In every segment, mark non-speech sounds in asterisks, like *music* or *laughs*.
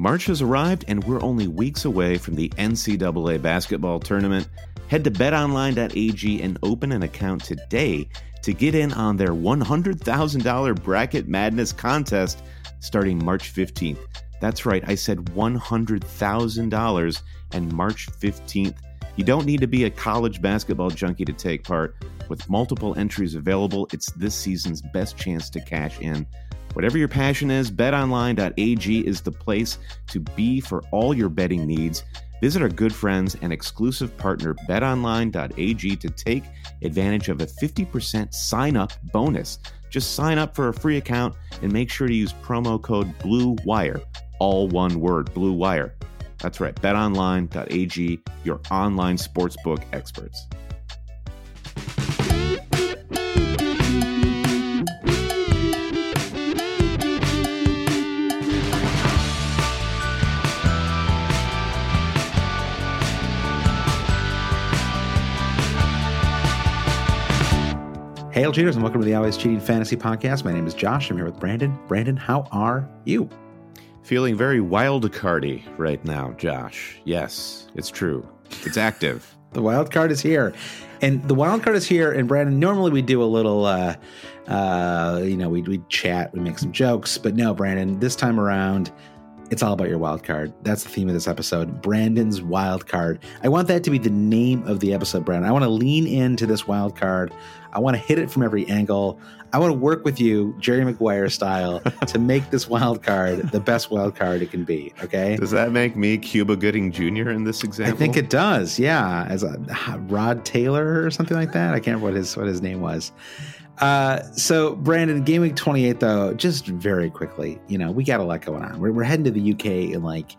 March has arrived, and we're only weeks away from the NCAA basketball tournament. Head to betonline.ag and open an account today to get in on their $100,000 Bracket Madness contest starting March 15th. That's right, I said $100,000 and March 15th. You don't need to be a college basketball junkie to take part. With multiple entries available, it's this season's best chance to cash in. Whatever your passion is, betonline.ag is the place to be for all your betting needs. Visit our good friends and exclusive partner betonline.ag to take advantage of a 50% sign up bonus. Just sign up for a free account and make sure to use promo code BLUEWIRE, all one word, Blue Wire. That's right, betonline.ag, your online sportsbook experts. Hail cheaters and welcome to the Always Cheating Fantasy Podcast. My name is Josh. I'm here with Brandon. Brandon, how are you? Feeling very wild cardy right now, Josh. Yes, it's true. It's active. *laughs* the wild card is here. And the wild card is here. And Brandon, normally we do a little, uh, uh, you know, we we chat, we make some jokes. But no, Brandon, this time around, it's all about your wild card. That's the theme of this episode. Brandon's wild card. I want that to be the name of the episode, Brandon. I want to lean into this wild card. I want to hit it from every angle. I want to work with you, Jerry Maguire style, to *laughs* make this wild card the best wild card it can be. Okay. Does that make me Cuba Gooding Jr. in this example? I think it does. Yeah, as a Rod Taylor or something like that. I can't remember what his what his name was. Uh, so Brandon, game week 28 though, just very quickly, you know, we got a lot going on. We're, we're heading to the UK in like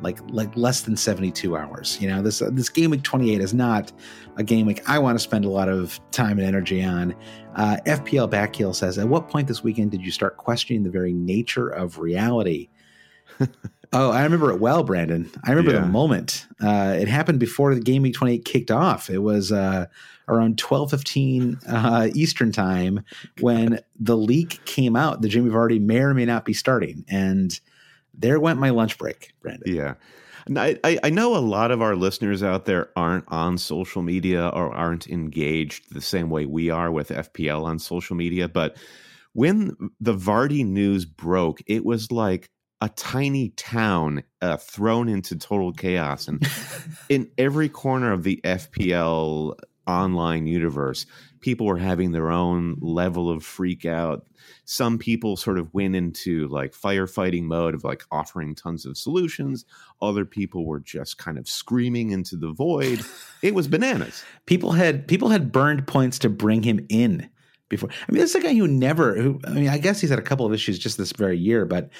like like less than 72 hours. You know, this uh, this game week 28 is not a game week I want to spend a lot of time and energy on. Uh, FPL Backheel says, at what point this weekend did you start questioning the very nature of reality? *laughs* oh, I remember it well, Brandon. I remember yeah. the moment. Uh, it happened before the game week 28 kicked off. It was uh, around 12:15 uh, Eastern time when the leak came out that Jimmy Vardy may or may not be starting, and there went my lunch break, Brandon. Yeah. I, I know a lot of our listeners out there aren't on social media or aren't engaged the same way we are with FPL on social media, but when the Vardy news broke, it was like a tiny town uh, thrown into total chaos. And *laughs* in every corner of the FPL online universe, people were having their own level of freak out. Some people sort of went into like firefighting mode of like offering tons of solutions. Other people were just kind of screaming into the void. It was bananas. people had people had burned points to bring him in before. I mean, this is a guy who never. Who I mean, I guess he's had a couple of issues just this very year, but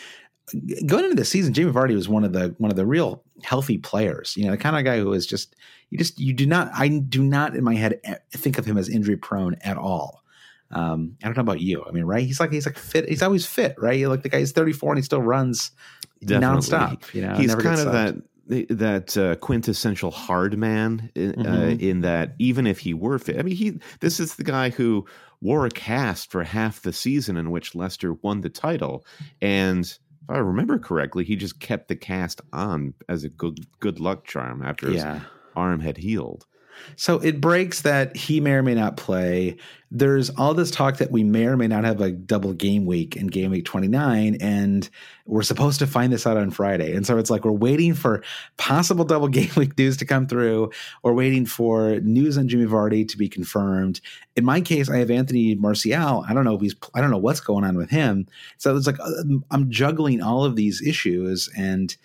going into the season, Jamie Vardy was one of the one of the real healthy players. You know, the kind of guy who is just you just you do not I do not in my head think of him as injury prone at all. Um, I don't know about you. I mean, right? He's like he's like fit. He's always fit, right? Like the guy's 34 and he still runs Definitely. nonstop. You know, he's kind of that that uh, quintessential hard man uh, mm-hmm. in that even if he were fit, I mean, he this is the guy who wore a cast for half the season in which Leicester won the title, and if I remember correctly, he just kept the cast on as a good good luck charm after his yeah. arm had healed. So it breaks that he may or may not play. There's all this talk that we may or may not have a double game week in game week 29, and we're supposed to find this out on Friday. And so it's like we're waiting for possible double *laughs* game week news to come through, or waiting for news on Jimmy Vardy to be confirmed. In my case, I have Anthony Martial. I don't know if he's, I don't know what's going on with him. So it's like uh, I'm juggling all of these issues, and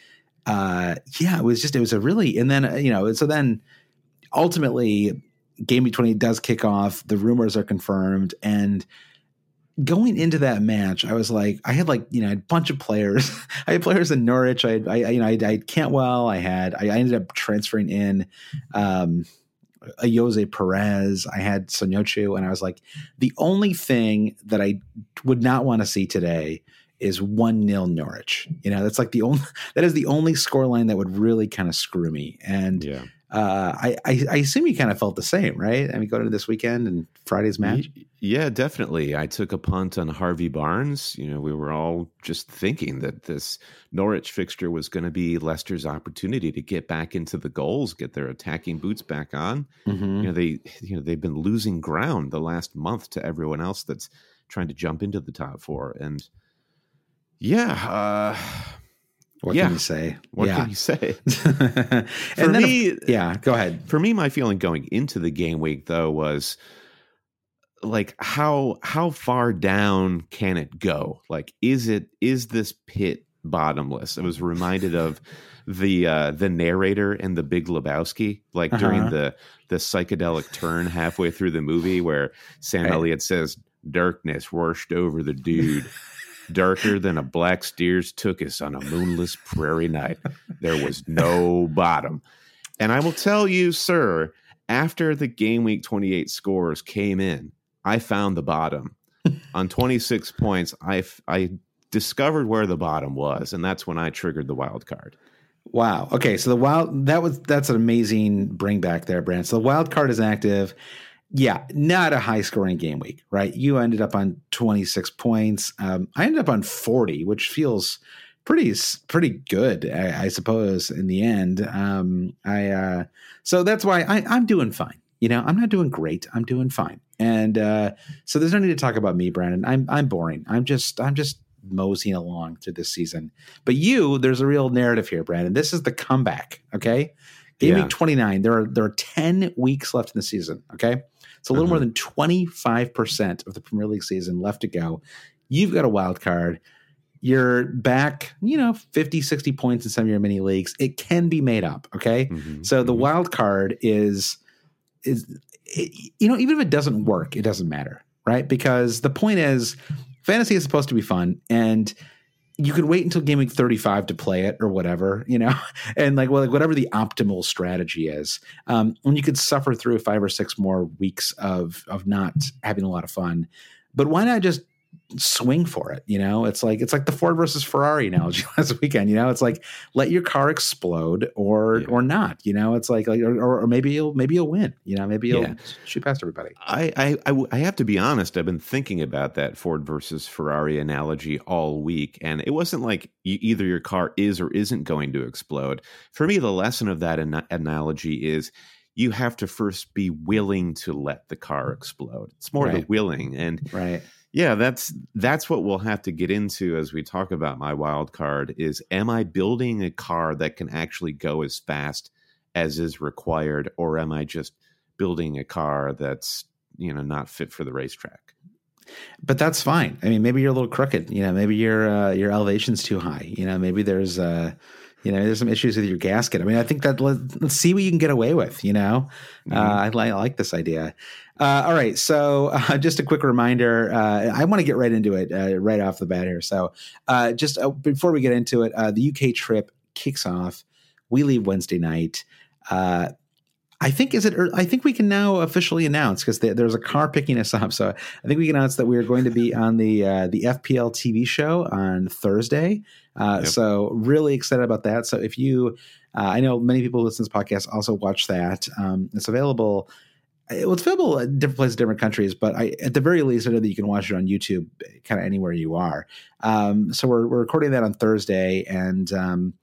uh, yeah, it was just, it was a really, and then, uh, you know, so then, ultimately, Game Week 20 does kick off. The rumors are confirmed. And going into that match, I was like, I had like, you know, I had a bunch of players. *laughs* I had players in Norwich. I, had, I you know, I, I had Cantwell. I had, I, I ended up transferring in, um, Ayoze Perez. I had Söyüncü, and I was like, the only thing that I would not want to see today is one nil Norwich. You know, that's like the only *laughs* that is the only scoreline that would really kind of screw me. And yeah uh, I, I, I assume you kind of felt the same, right? I mean, going into this weekend and Friday's match. Yeah, definitely. I took a punt on Harvey Barnes. You know, we were all just thinking that this Norwich fixture was going to be Leicester's opportunity to get back into the goals, get their attacking boots back on. Mm-hmm. You know, they you know they've been losing ground the last month to everyone else that's trying to jump into the top four, and yeah. Uh, what yeah. can you say? What yeah. can you say? *laughs* for me, if, yeah, go ahead. For me, my feeling going into the game week though was like how how far down can it go? Like, is it is this pit bottomless? I was reminded of the uh the narrator in the Big Lebowski, like uh-huh. during the the psychedelic turn halfway through the movie where Sam right. Elliott says, "Darkness washed over the dude." *laughs* darker than a black steer's took us on a moonless prairie night. There was no bottom. And I will tell you, sir, after the game week 28 scores came in, I found the bottom. *laughs* on 26 points, I, I discovered where the bottom was, and that's when I triggered the wild card. Wow. Okay, so the wild that was that's an amazing bring back there, Brand. So the wild card is active yeah, not a high scoring game week, right? You ended up on 26 points. Um, I ended up on 40, which feels pretty pretty good, I, I suppose. In the end, um, I uh, so that's why I, I'm doing fine. You know, I'm not doing great. I'm doing fine, and uh, so there's no need to talk about me, Brandon. I'm I'm boring. I'm just I'm just moseying along through this season. But you, there's a real narrative here, Brandon. This is the comeback. Okay, game yeah. week 29. There are there are 10 weeks left in the season. Okay. It's a little more mm-hmm. than 25% of the Premier League season left to go. You've got a wild card. You're back, you know, 50, 60 points in some of your mini leagues. It can be made up. Okay. Mm-hmm. So the mm-hmm. wild card is, is, it, you know, even if it doesn't work, it doesn't matter. Right. Because the point is, fantasy is supposed to be fun. And, you could wait until week 35 to play it or whatever, you know, *laughs* and like, well, like whatever the optimal strategy is. Um, and you could suffer through five or six more weeks of, of not having a lot of fun. But why not just swing for it. You know, it's like it's like the Ford versus Ferrari analogy *laughs* last weekend. You know, it's like let your car explode or yeah. or not. You know, it's like like or, or, maybe you'll maybe you'll win. You know, maybe you'll yeah. shoot past everybody. I, I I I have to be honest. I've been thinking about that Ford versus Ferrari analogy all week, and it wasn't like you, either your car is or isn't going to explode. For me, the lesson of that an- analogy is you have to first be willing to let the car mm. explode. It's more right. the willing and right yeah, that's that's what we'll have to get into as we talk about my wild card is am I building a car that can actually go as fast as is required or am I just building a car that's, you know, not fit for the racetrack? But that's fine. I mean, maybe you're a little crooked, you know, maybe your uh, your elevation's too high. You know, maybe there's uh you know, there's some issues with your gasket. I mean, I think that let, us see what you can get away with. You know, mm-hmm. uh, I, I, like this idea. Uh, all right, so uh, *laughs* just a quick reminder. Uh, I want to get right into it uh, right off the bat here. So, uh, just uh, before we get into it, the UK trip kicks off. We leave Wednesday night. I think is it. I think we can now officially announce because there's a car picking us up. So I think we can announce that we are going to be *laughs* on the uh, the FPL TV show on Thursday. Uh, yep. So really excited about that. So if you, uh, I know many people who listen to this podcast also watch that. Um, it's available. Well, it's available in different places, different countries, but I, at the very least, I know that you can watch it on YouTube, kind of anywhere you are. Um, so we're, we're recording that on Thursday, and um,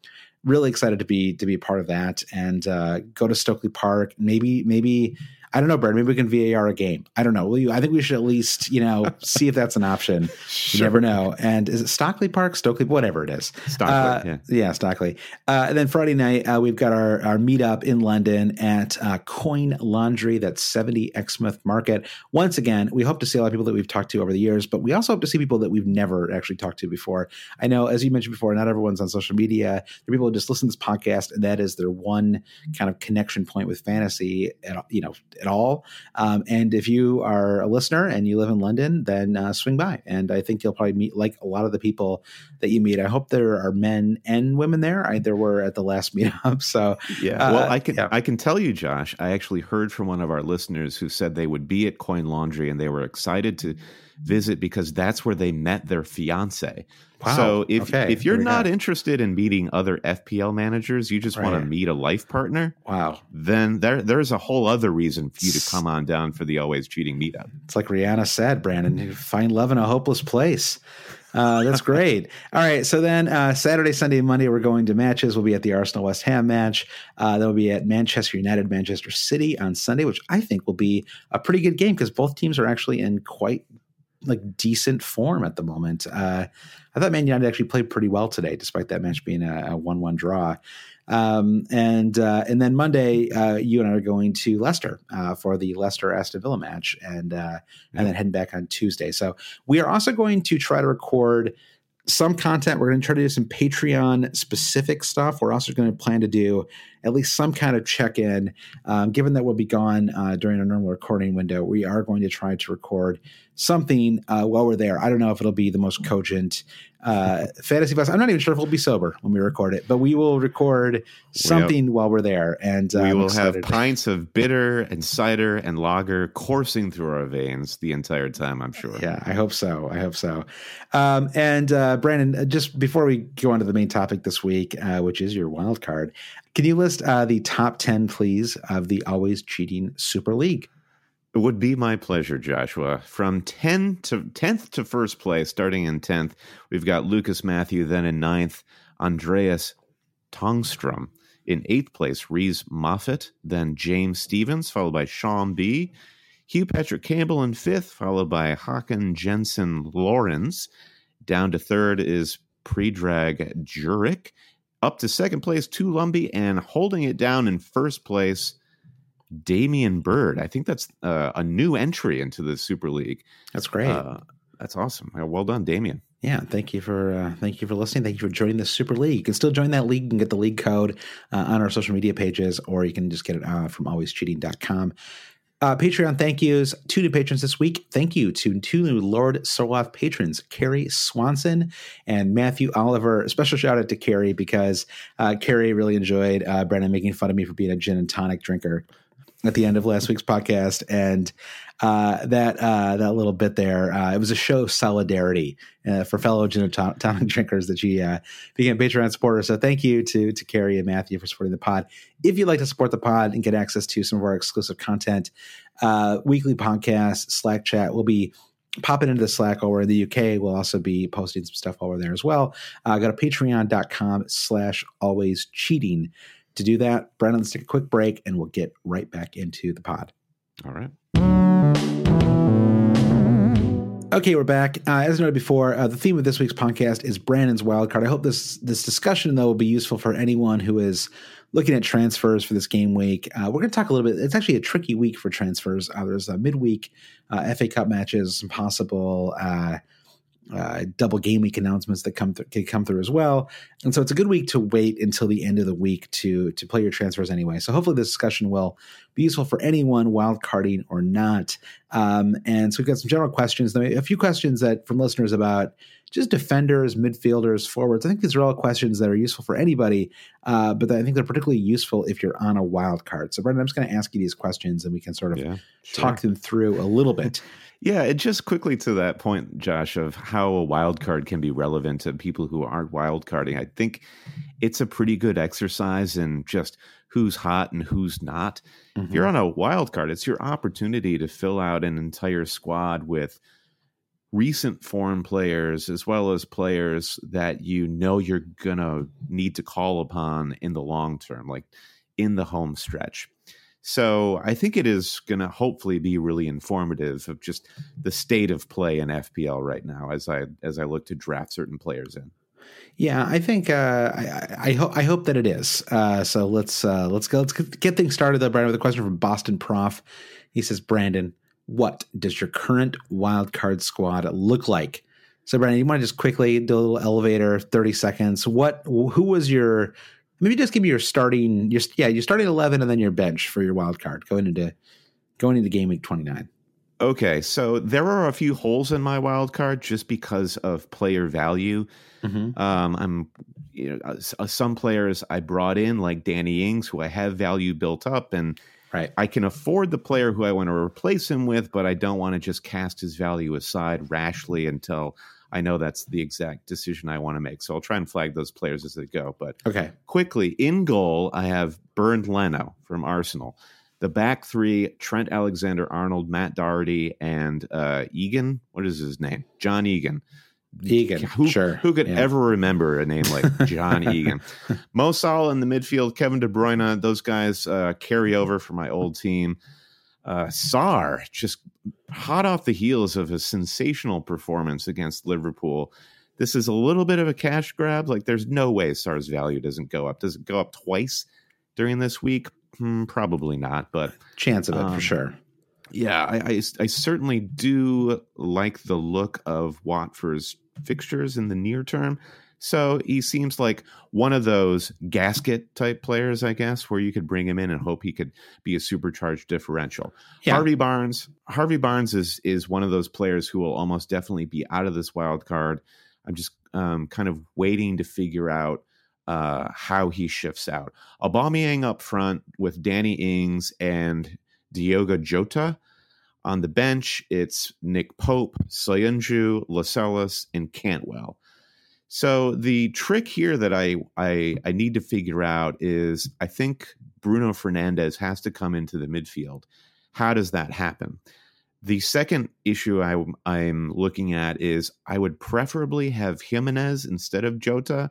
really excited to be to be a part of that and uh, go to Stokely Park. Maybe maybe I don't know, Brad. Maybe we can VAR a game. I don't know. I think we should at least, you know, *laughs* see if that's an option. Sure. You never know. And is it Stockley Park, Stokely, whatever it is? Stockley, uh, yeah. yeah, Stockley. Uh, and then Friday night, uh, we've got our our meetup in London at uh, Coin Laundry. That's seventy Exmouth Market. Once again, we hope to see a lot of people that we've talked to over the years, but we also hope to see people that we've never actually talked to before. I know, as you mentioned before, not everyone's on social media. There are people who just listen to this podcast, and that is their one kind of connection point with fantasy. At, you know, at all. Um, and if you are a listener and you live in London, then uh, swing by. And I think you'll probably meet like a lot of the people that you meet. I hope there are men and women there. I, there were at the last *laughs* meetup. So yeah, uh, well, I can yeah. I can tell you, Josh. I actually heard from one of our listeners who said they would be at Coin Laundry and they were excited to visit because that's where they met their fiance. Wow. So if okay. if you're not go. interested in meeting other FPL managers, you just right. want to meet a life partner. Wow. Then there there's a whole other reason for you to come on down for the always cheating meetup. It's like Rihanna said, Brandon, you find love in a hopeless place. Uh, that's great. *laughs* All right. So then uh, Saturday, Sunday, Monday, we're going to matches. We'll be at the Arsenal West Ham match. Uh, then we'll be at Manchester United, Manchester City on Sunday, which I think will be a pretty good game because both teams are actually in quite like decent form at the moment. Uh, I thought Man United actually played pretty well today, despite that match being a, a one-one draw. Um, and uh, and then Monday, uh, you and I are going to Leicester uh, for the Leicester Aston Villa match, and uh, and then heading back on Tuesday. So we are also going to try to record some content. We're going to try to do some Patreon specific stuff. We're also going to plan to do at least some kind of check in. Um, given that we'll be gone uh, during our normal recording window, we are going to try to record something uh, while we're there. I don't know if it'll be the most cogent uh, *laughs* fantasy fest. I'm not even sure if we'll be sober when we record it, but we will record something yep. while we're there. And uh, we will have pints of bitter and cider and lager coursing through our veins the entire time. I'm sure. Yeah, I hope so. I hope so. Um, and uh, Brandon, uh, just before we go on to the main topic this week, uh, which is your wild card, can you list uh, the top ten, please, of the always cheating Super League? It would be my pleasure, Joshua. From 10 to 10th to first place, starting in 10th, we've got Lucas Matthew, then in ninth, Andreas Tongstrom. In eighth place, Reese Moffat, then James Stevens, followed by Sean B. Hugh Patrick Campbell in fifth, followed by Hakan Jensen Lawrence. Down to third is Predrag Jurek. Up to second place, Tulumbi, and holding it down in first place, Damian Bird. I think that's uh, a new entry into the Super League. That's great. Uh, that's awesome. Well done, Damian. Yeah, thank you for uh, thank you for listening. Thank you for joining the Super League. You can still join that league and get the league code uh, on our social media pages, or you can just get it uh, from alwayscheating.com. Uh, Patreon thank yous. Two new patrons this week. Thank you to two new Lord Soloff patrons, Carrie Swanson and Matthew Oliver. Special shout out to Carrie because uh, Carrie really enjoyed uh, Brandon making fun of me for being a gin and tonic drinker at the end of last week's podcast, and uh, that uh, that little bit there, uh, it was a show of solidarity uh, for fellow gin and tonic drinkers that she uh, became Patreon supporters. So thank you to to Carrie and Matthew for supporting the pod. If you'd like to support the pod and get access to some of our exclusive content, uh, weekly podcast, Slack chat, we'll be popping into the Slack we're in the UK. We'll also be posting some stuff while we're there as well. Uh, go to patreon.com slash always cheating to do that, Brandon, let's take a quick break and we'll get right back into the pod. All right. Okay, we're back. Uh, as noted before, uh, the theme of this week's podcast is Brandon's wild card. I hope this this discussion though will be useful for anyone who is looking at transfers for this game week. Uh, we're going to talk a little bit. It's actually a tricky week for transfers. Uh, there's a midweek uh, FA Cup matches, some possible uh, double game week announcements that come th- can come through as well. And so it's a good week to wait until the end of the week to to play your transfers anyway. So hopefully this discussion will be useful for anyone wild carding or not. Um, and so we've got some general questions, a few questions that from listeners about just defenders, midfielders, forwards. I think these are all questions that are useful for anybody, uh, but I think they're particularly useful if you're on a wild card. So, Brendan, I'm just going to ask you these questions, and we can sort of yeah, sure. talk them through a little bit. *laughs* yeah, and just quickly to that point, Josh, of how a wild card can be relevant to people who aren't wild carding. I think it's a pretty good exercise in just who's hot and who's not. Mm-hmm. If you're mm-hmm. on a wild card, it's your opportunity to fill out an entire squad with recent foreign players as well as players that you know you're going to need to call upon in the long term, like in the home stretch. So I think it is going to hopefully be really informative of just the state of play in FPL right now as I as I look to draft certain players in. Yeah, I think uh, I, I, hope I hope that it is. Uh, so let's uh, let's go. Let's get things started though, Brandon, with a question from Boston Prof. He says, Brandon, what does your current wild card squad look like? So, Brandon, you want to just quickly do a little elevator, thirty seconds. What? Who was your? Maybe just give me your starting. Your yeah, your starting eleven, and then your bench for your wild card going into going into game week twenty nine. Okay, so there are a few holes in my wild card just because of player value. Mm-hmm. Um, I'm, you know, uh, some players I brought in like Danny Ings, who I have value built up, and Right. I can afford the player who I want to replace him with, but I don't want to just cast his value aside rashly until I know that's the exact decision I want to make. So I'll try and flag those players as they go. But okay, quickly in goal, I have Bernd Leno from Arsenal. The back three: Trent Alexander-Arnold, Matt Doherty, and uh, Egan. What is his name? John Egan. Egan, who, sure. Who could yeah. ever remember a name like *laughs* John Egan? Mo Salah in the midfield, Kevin De Bruyne, those guys uh, carry over for my old team. Uh, Sarr, just hot off the heels of a sensational performance against Liverpool. This is a little bit of a cash grab. Like, there's no way Sarr's value doesn't go up. Does it go up twice during this week? Hmm, probably not, but chance of it um, for sure. Yeah, I, I, I, certainly do like the look of Watford's fixtures in the near term. So he seems like one of those gasket type players, I guess, where you could bring him in and hope he could be a supercharged differential. Yeah. Harvey Barnes, Harvey Barnes is is one of those players who will almost definitely be out of this wild card. I'm just um, kind of waiting to figure out uh, how he shifts out. Aubameyang up front with Danny Ings and Diogo Jota. On the bench, it's Nick Pope, Soyuncu, Lascelles, and Cantwell. So the trick here that I, I I need to figure out is I think Bruno Fernandes has to come into the midfield. How does that happen? The second issue I, I'm looking at is I would preferably have Jimenez instead of Jota,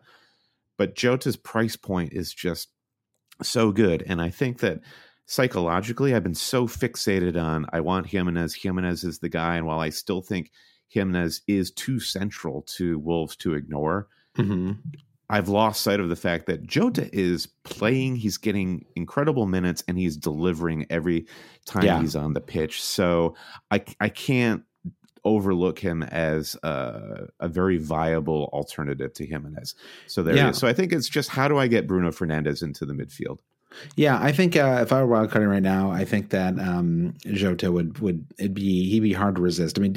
but Jota's price point is just so good, and I think that psychologically, I've been so fixated on I want Jimenez. Jimenez is the guy, and while I still think Jimenez is too central to Wolves to ignore, mm-hmm. I've lost sight of the fact that Jota is playing. He's getting incredible minutes, and he's delivering every time yeah. he's on the pitch. So I I can't overlook him as a, a, very viable alternative to Jimenez. So there yeah. So I think it's just how do I get Bruno Fernandes into the midfield? Yeah, I think uh, if I were wildcarding right now, I think that um, Jota would would it be he'd be hard to resist. I mean,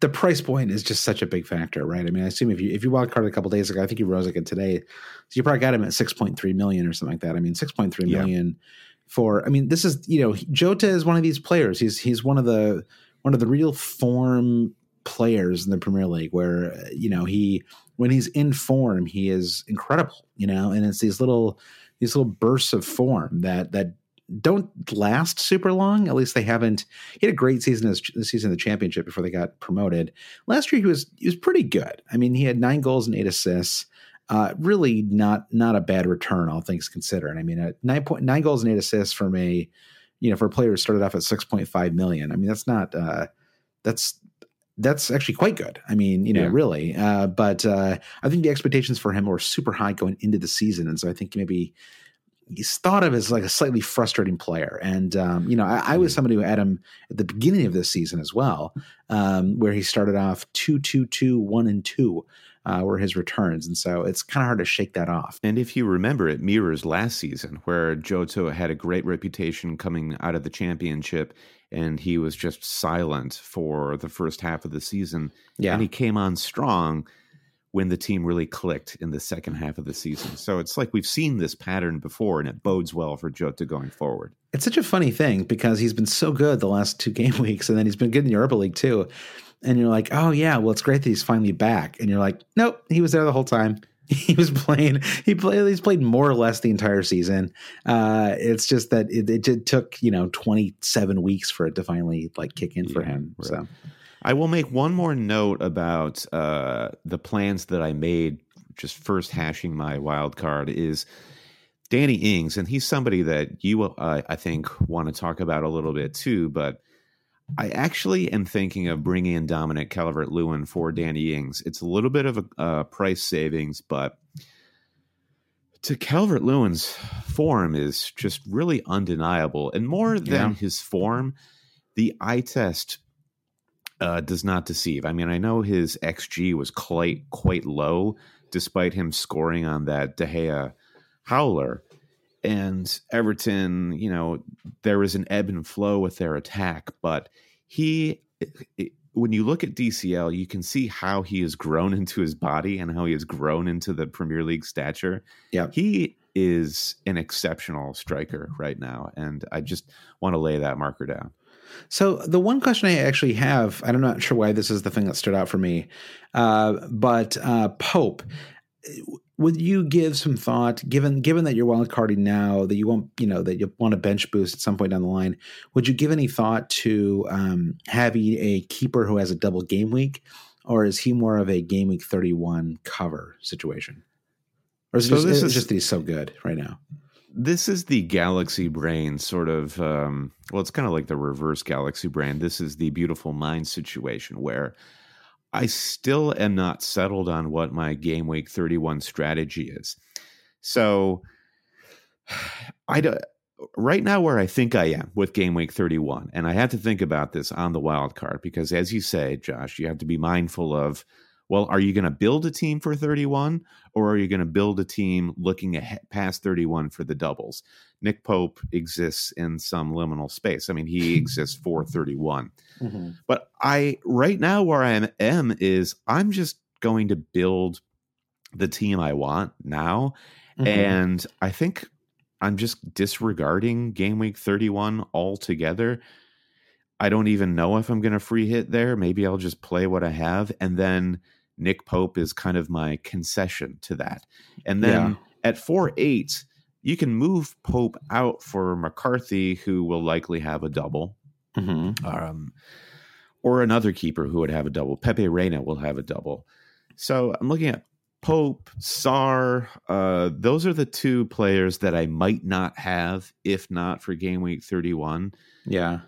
the price point is just such a big factor, right? I mean, I assume if you if you wildcarded a couple days ago, I think you rose again today, so you probably got him at six point three million or something like that. I mean, six point three million yeah. for. I mean, this is you know Jota is one of these players. He's he's one of the one of the real form players in the Premier League where you know he when he's in form he is incredible. You know, and it's these little these little bursts of form that that don't last super long. At least they haven't. He had a great season this, this season in the championship before they got promoted. Last year he was he was pretty good. I mean, he had nine goals and eight assists. Uh, really not not a bad return, all things considered. I mean, at nine point nine goals and eight assists from a you know for a player who started off at six point five million. I mean, that's not uh, that's that's actually quite good. I mean, you know, yeah. really. Uh, but uh, I think the expectations for him were super high going into the season, and so I think maybe he's thought of as like a slightly frustrating player. And um, you know, I, I, was somebody who had him at the beginning of this season as well, um, where he started off two, two, two, one, and two. uh, were his returns, and so it's kind of hard to shake that off. And if you remember, it mirrors last season where Jota had a great reputation coming out of the championship, and he was just silent for the first half of the season. Yeah. and he came on strong when the team really clicked in the second half of the season. So it's like we've seen this pattern before, and it bodes well for Jota going forward. It's such a funny thing because he's been so good the last two *laughs* game weeks, and then he's been good in the Europa League too. And you're like, oh yeah, well it's great that he's finally back. And you're like, nope, he was there the whole time. *laughs* He was playing. He played. He's played more or less the entire season. Uh, it's just that it, it did took you know 27 weeks for it to finally like kick in for him. right. So I will make one more note about uh, the plans that I made. Just first hashing my wild card is Danny Ings, and he's somebody that you, uh, I think, want to talk about a little bit too. But I actually am thinking of bringing in Dominic Calvert Lewin for Danny Ings. It's a little bit of a uh, price savings, but to Calvert Lewin's form is just really undeniable, and more than Yeah. his form, the eye test uh, does not deceive. I mean, I know his xG was quite quite low, despite him scoring on that De Gea howler. And Everton, you know, there was an ebb and flow with their attack, but he, it, when you look at DCL, you can see how he has grown into his body and how he has grown into the Premier League stature. Yeah. he is an exceptional striker right now, and I just want to lay that marker down. So the one question I actually have, I'm not sure why this is the thing that stood out for me, uh, but uh, Pope, would you give some thought, given given that you're wild carding now, that you won't, you know, that you want a bench boost at some point down the line, would you give any thought to um, having a keeper who has a double game week, or is he more of a game week 31 cover situation? Or is So just, this is- just that he's so good right now? this is the galaxy brain sort of um, well it's kind of like the reverse galaxy brain this is the beautiful mind situation where i still am not settled on what my game week 31 strategy is. So *sighs* i do, right now where i think i am with game week 31 and i had to think about this on the wild card because as you say josh you have to be mindful of well are you going to build a team for 31 or are you going to build a team looking ahead past 31 for the doubles? Nick Pope exists in some liminal space. I mean, he *laughs* exists for 31. But I right now where I am, is I'm just going to build the team I want now Mhm. and I think I'm just disregarding game week 31 altogether. I don't even know if I'm going to free hit there. Maybe I'll just play what I have. And then Nick Pope is kind of my concession to that. And then Yeah. at 4 8, you can move Pope out for McCarthy, who will likely have a double Mhm. um, or another keeper who would have a double. Pepe Reina will have a double. So I'm looking at Pope, Sarr. Uh, those are the two players that I might not have if not for game week 31. Yeah,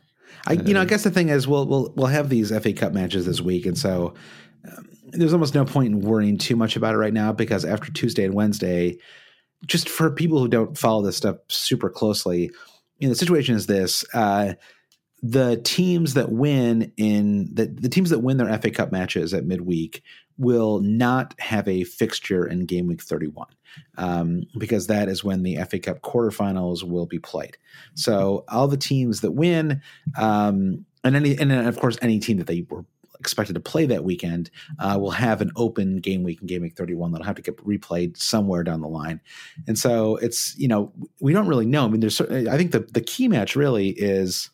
I you know I Uh, guess the thing is we'll we'll we'll have these FA Cup matches this week, and so um, there's almost no point in worrying too much about it right now because after Tuesday and Wednesday, just for people who don't follow this stuff super closely, you know the situation is this: uh, the teams that win in the the teams that win their FA Cup matches at midweek will not have a fixture in game week 31 um, because that is when the FA Cup quarterfinals will be played. So all the teams that win, um, and any, and of course any team that they were expected to play that weekend uh, will have an open game week in game week 31 that'll have to get replayed somewhere down the line. And so it's you know we don't really know. I mean, there's I think the the key match really is.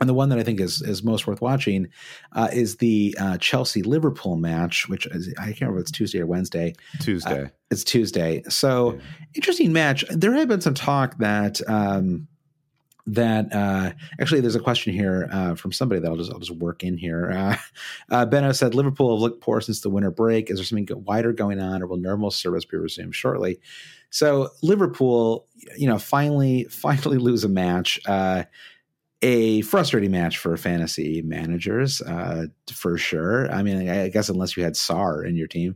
And the one that I think is is most worth watching uh, is the uh, Chelsea Liverpool match, which is, I can't remember if it's Tuesday or Wednesday. Tuesday. It's Tuesday. So Yeah. interesting match. There had been some talk that um, that uh, actually there's a question here uh, from somebody that I'll just I'll just work in here. Uh, *laughs* uh, Benno said Liverpool have looked poor since the winter break. Is there something wider going on, or will normal service be resumed shortly? So Liverpool, you know, finally *laughs* finally lose a match. Uh, a frustrating match for fantasy managers, uh, for sure. I mean, I, I guess unless you had Sarr in your team.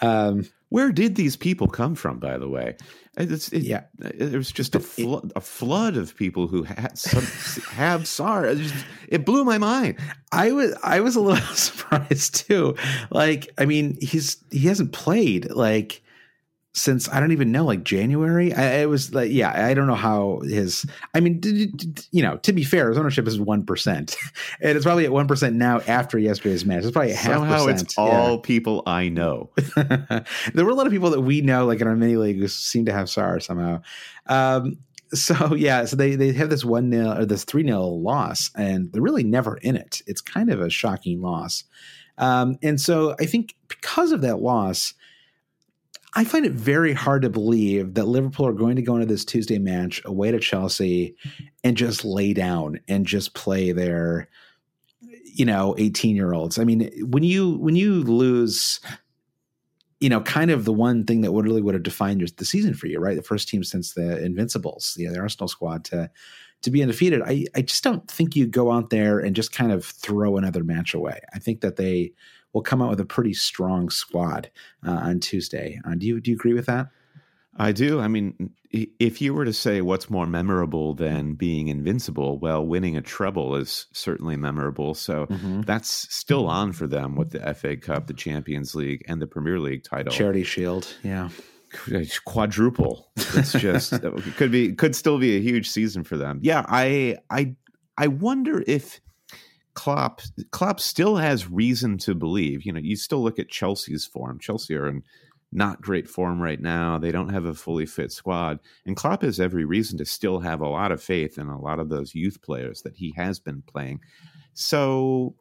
Um, Where did these people come from, by the way? It's, it, Yeah. there was just a, flo- a flood of people who had some, *laughs* have SARS. It, just- it blew my mind. I was I was a little *laughs* surprised too. Like, I mean, he's he hasn't played like since I don't even know, like January. I, it was like, yeah, I don't know how his. I mean, did, did- you know, to be fair, his ownership is one percent, *laughs* and it's probably at one percent now after yesterday's match. It's probably half Somehow percent. it's all people I know. *laughs* there were a lot of people that we know, like in our mini league, who seem to have SARS somehow. Um, so *laughs* yeah, so they they have this one nil or this three nil loss, and they're really never in it. It's kind of a shocking loss, um, and so I think because of that loss. I find it very hard to believe that Liverpool are going to go into this Tuesday match away to Chelsea and just lay down and just play their, you know, 18 year olds. I mean, when you when you lose you know, kind of the one thing that would really would have defined your, the season for you, right? The first team since the Invincibles, you know, the Arsenal squad to to be undefeated. I I just don't think you go out there and just kind of throw another match away. I think that they will come out with a pretty strong squad uh, on Tuesday. Uh, do you do you agree with that? I do. I mean, if you were to say what's more memorable than being invincible, well, winning a treble is certainly memorable. So that's still on for them with the FA Cup, the Champions League, and the Premier League title. Charity Shield, yeah. quadruple. It's just *laughs* it could be could still be a huge season for them. Yeah, I I I wonder if Klopp Klopp still has reason to believe. You know, you still look at Chelsea's form. Chelsea are in not great form right now. They don't have a fully fit squad, and Klopp has every reason to still have a lot of faith in a lot of those youth players that he has been playing. So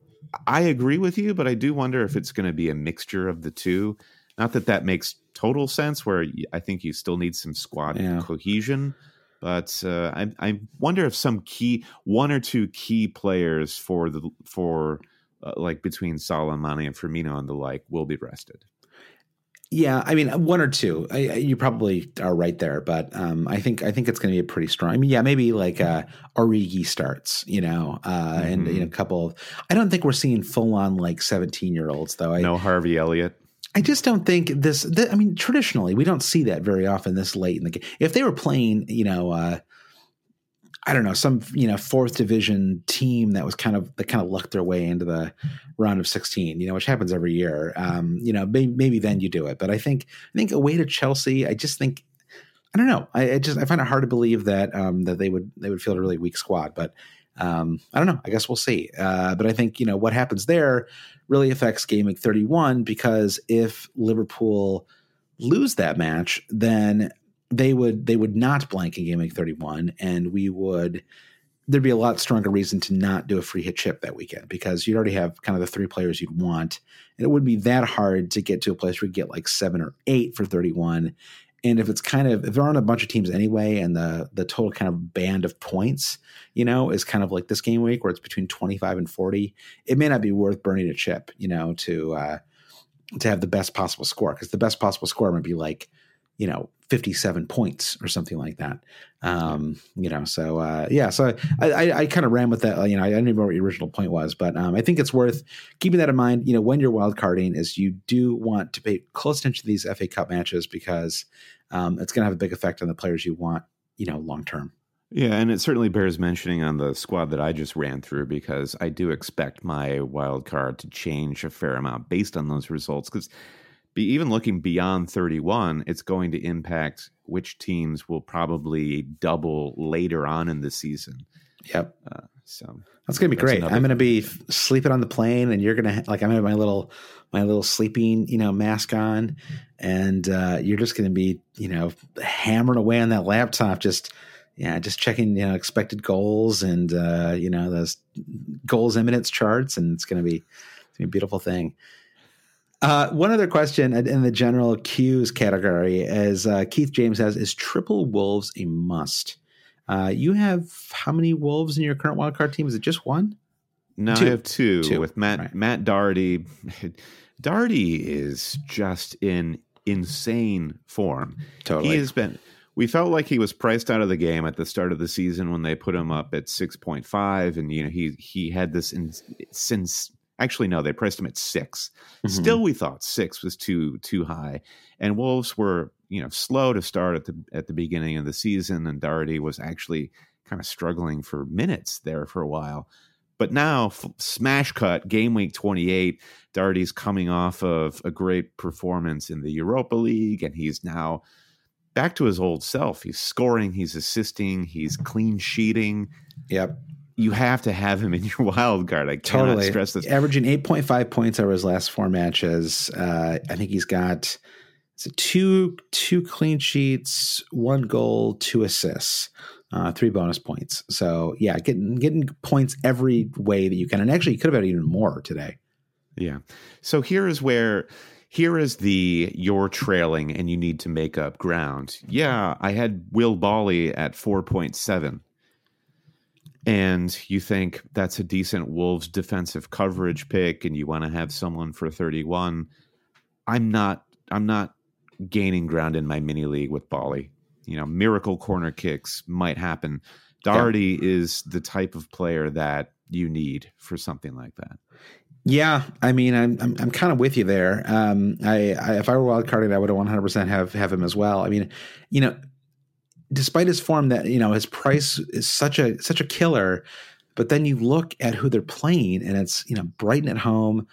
I agree with you, but I do wonder if it's going to be a mixture of the two. Not that that makes total sense. Where I think you still need some squad Yeah. cohesion, but uh, I, I wonder if some key one or two key players for the for uh, like between Salah, Mane, and Firmino and the like will be rested. Yeah, I mean one or two. I, you probably are right there, but um, I think I think it's going to be a pretty strong. I mean, yeah, maybe like uh, Origi starts, you know, uh, and you know, a couple. Of, I don't think we're seeing full on like seventeen year olds though. I no Harvey Elliott. I just don't think this. th- I mean, traditionally we don't see that very often this late in the game. If they were playing, you know. Uh, I don't know some you know fourth division team that was kind of that kind of lucked their way into the round of 16 you know which happens every year um you know maybe, maybe then you do it but i think i think away to chelsea i just think i don't know i, I just i find it hard to believe that um that they would they would field a really weak squad but um i don't know. I guess we'll see. Uh but i think you know what happens there really affects game week 31 because if liverpool lose that match then they would they would not blank in game week 31 and we would there'd be a lot stronger reason to not do a free hit chip that weekend because you'd already have kind of the three players you'd want. And it wouldn't be that hard to get to a place where you get like seven or eight for 31 and if it's kind of if there aren't a bunch of teams anyway and the the total kind of band of points you know is kind of like this game week where it's between 25 and 40 it may not be worth burning a chip you know to uh to have the best possible score because the best possible score might be like you know 57 points or something like that um you know so uh yeah so i i, I kind of ran with that you know i don't even know what your original point was but um i think it's worth keeping that in mind you know when you're wild carding is you do want to pay close attention to these fa cup matches because um it's going to have a big effect on the players you want you know long term Yeah, and it certainly bears mentioning on the squad that I just ran through because I do expect my wild card to change a fair amount based on those results. Because be, even looking beyond 31, it's going to impact which teams will probably double later on in the season. yep So That's gonna be That's great. I'm gonna thing. be sleeping on the plane, and you're gonna like I'm gonna have my little my little sleeping you know mask on, and uh, you're just gonna be you know hammering away on that laptop, just yeah, just checking you know expected goals and uh, you know those goals eminence charts, and it's gonna be it's gonna be a beautiful thing. Uh, one other question in the general cues category is uh, Keith James has is triple wolves a must? Uh, you have how many wolves in your current wildcard team? Is it just one? No, Two. I have two, Two, with Matt right. Matt Doherty. *laughs* Doherty is just in insane form. Totally. He has been. We felt like he was priced out of the game at the start of the season when they put him up at six point five, and you know he he had this in, since Actually, no, they priced him at 6 Mhm. Still, we thought six was too too high, and Wolves were you know slow to start at the at the beginning of the season, and Doherty was actually kind of struggling for minutes there for a while. But now, f- smash cut, game week 28, Doherty's coming off of a great performance in the Europa League, and he's now back to his old self. He's scoring, he's assisting, he's clean sheeting. Yep. You have to have him in *laughs* your wild card. I cannot Totally. stress this. Averaging 8.5 points over his last four matches. Uh, I think he's got two two clean sheets, one goal, two assists, uh, three bonus points. So yeah, getting getting points every way that you can. And actually, you could have had even more today. Yeah. So here is where here is the you're trailing and you need to make up ground. Yeah, I had Willy Boly at 4.7. And you think that's a decent Wolves defensive coverage pick and you want to have someone for 31. I'm not I'm not gaining ground in my mini league with Boly. You know, miracle corner kicks might happen. Doherty is the type of player that you need for something like that. Yeah, I mean, I'm I'm, I'm kind of with you there. Um, I, I if I were wild carding, I would have 100 percent have have him as well. I mean, you know, despite his form, that you know his price is such a such a killer, but then you look at who they're playing, and it's you know Brighton at home,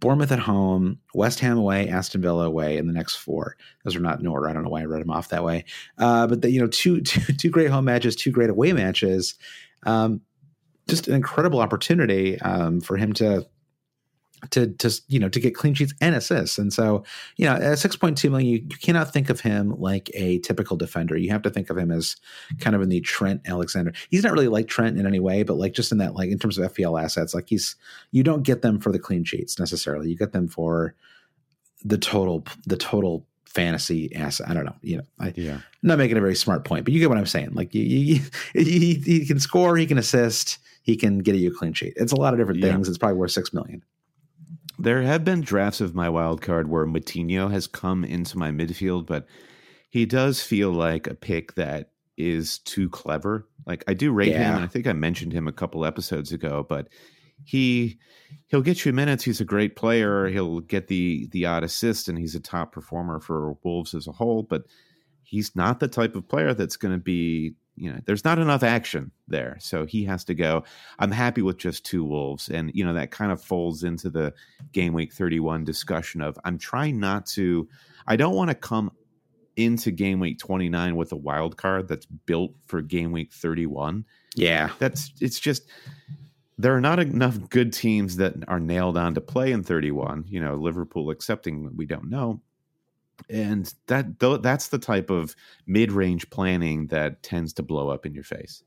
Bournemouth at home, West Ham away, Aston Villa away, in the next four. Those are not in order. I don't know why I read them off that way. Uh, but the, you know, two, *laughs* two two great home matches, two great away matches. Um, just an incredible opportunity um, for him to to to you know to get clean sheets and assists. And so, you know, at six point two million, you, you cannot think of him like a typical defender. You have to think of him as kind of in the Trent Alexander. He's not really like Trent in any way, but like just in that like in terms of FPL assets, like he's you don't get them for the clean sheets necessarily. You get them for the total the total fantasy asset. I don't know. You know, I, Yeah. I'm not making a very smart point, but you get what I'm saying. Like you, you, *laughs* he, he can score, he can assist, he can get you a clean sheet. It's a lot of different Yeah. things. It's probably worth six million. There have been drafts of my wild card where Moutinho has come into my midfield, but he does feel like a pick that is too clever. Like I do rate him, Yeah. and I think I mentioned him a couple episodes ago, but he he'll get you minutes. He's a great player. He'll get the the odd assist, and he's a top performer for Wolves as a whole. But he's not the type of player that's going to be. You know, there's not enough action there, so he has to go. I'm happy with just two Wolves, and you know that kind of folds into the game week 31 discussion of I'm trying not to. I don't want to come into game week 29 with a wild card that's built for game week 31 Yeah. that's it's just there are not enough good teams that are nailed on to play in 31 you know liverpool accepting we don't know and that that's the type of mid-range planning that tends to blow up in your face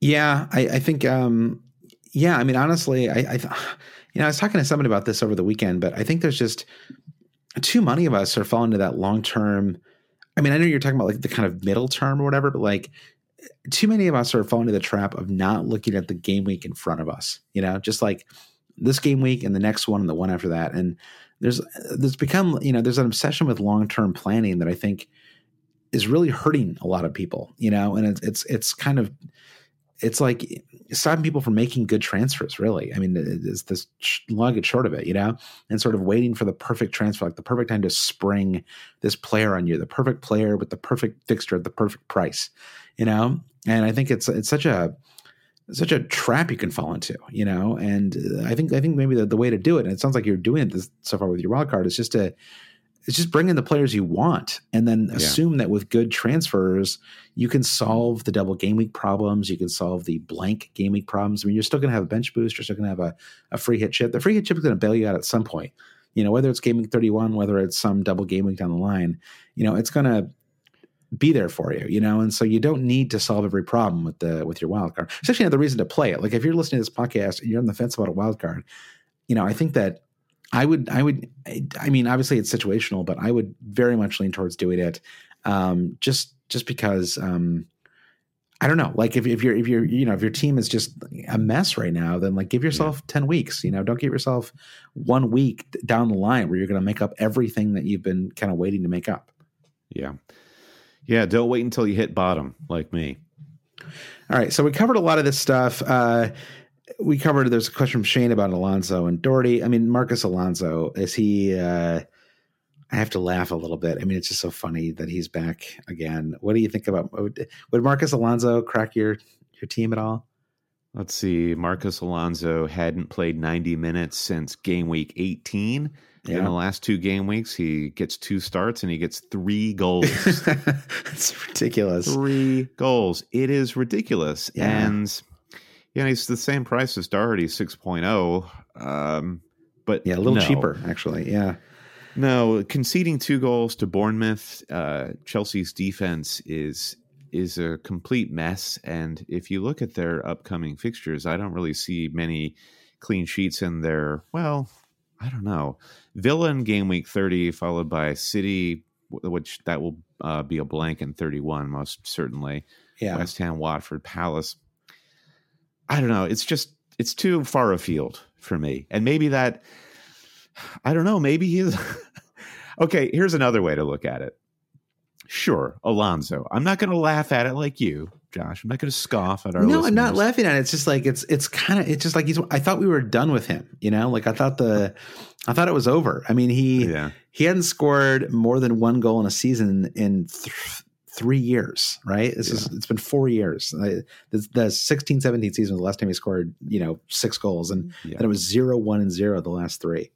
Yeah. I, I think, um, yeah, I mean, honestly, I, I, th- you know, I was talking to somebody about this over the weekend, but I think there's just too many of us are falling to that long term. I mean, I know you're talking about like the kind of middle term or whatever, but like too many of us are falling to the trap of not looking at the game week in front of us, you know, just like this game week and the next one and the one after that. And there's, there's become, you know, there's an obsession with long term planning that I think is really hurting a lot of people, you know, and it's, it's, it's kind of, it's like stopping people from making good transfers, really. I mean, it's this long and short of it, you know, and sort of waiting for the perfect transfer, like the perfect time to spring this player on you, the perfect player with the perfect fixture at the perfect price, you know. And I think it's it's such a such a trap you can fall into, you know. And uh, I think I think maybe the, the way to do it, and it sounds like you're doing it this, so far with your wild card, is just to it's just bring in the players you want and then assume that with good transfers you can solve the double game week problems you can solve the blank game week problems. I mean you're still going to have a bench boost you're still going to have a, a free hit chip. The free hit chip is going to bail you out at some point. You know whether it's game week 31 whether it's some double game week down the line you know it's going to be there for you you know and so you don't need to solve every problem with the with your wild card it's actually another reason to play it like if you're listening to this podcast and you're on the fence about a wild card you know i think that I would, I would, I mean, obviously it's situational, but I would very much lean towards doing it, um, just, just because, um, I don't know, like if, if you're, if you're, you know, if your team is just a mess right now, then like give yourself yeah. 10 weeks, you know, don't give yourself one week down the line where you're going to make up everything that you've been kind of waiting to make up. Yeah. Yeah. Don't wait until you hit bottom like me. All right. So we covered a lot of this stuff. Uh, we covered. There's a question from Shane about Alonso and Doherty. I mean, Marcos Alonso is he? Uh, I have to laugh a little bit. I mean, it's just so funny that he's back again. What do you think about would, would Marcos Alonso crack your your team at all? Let's see. Marcos Alonso hadn't played 90 minutes since game week 18. Yeah. In the last two game weeks, he gets two starts and he gets three goals. *laughs* it's ridiculous. Three goals. It is ridiculous. Yeah. And yeah, he's the same price as Doherty 6.0. Um, but yeah, a little no. cheaper actually. Yeah. No, conceding two goals to Bournemouth, uh, Chelsea's defense is is a complete mess. And if you look at their upcoming fixtures, I don't really see many clean sheets in there. Well, I don't know. Villa in game week 30, followed by City, which that will uh, be a blank in 31, most certainly. Yeah. West Ham, Watford, Palace. I don't know. It's just it's too far afield for me. And maybe that I don't know, maybe he's *laughs* Okay, here's another way to look at it. Sure, Alonso. I'm not going to laugh at it like you, Josh. I'm not going to scoff at our. No, listeners. I'm not laughing at it. It's just like it's it's kind of it's just like he's. I thought we were done with him. You know, like I thought the, I thought it was over. I mean, he yeah. he hadn't scored more than one goal in a season in th- three years, right? This yeah. is it's been four years. The, the 16 17 season was the last time he scored, you know, six goals, and yeah. then it was zero, one, and zero the last three.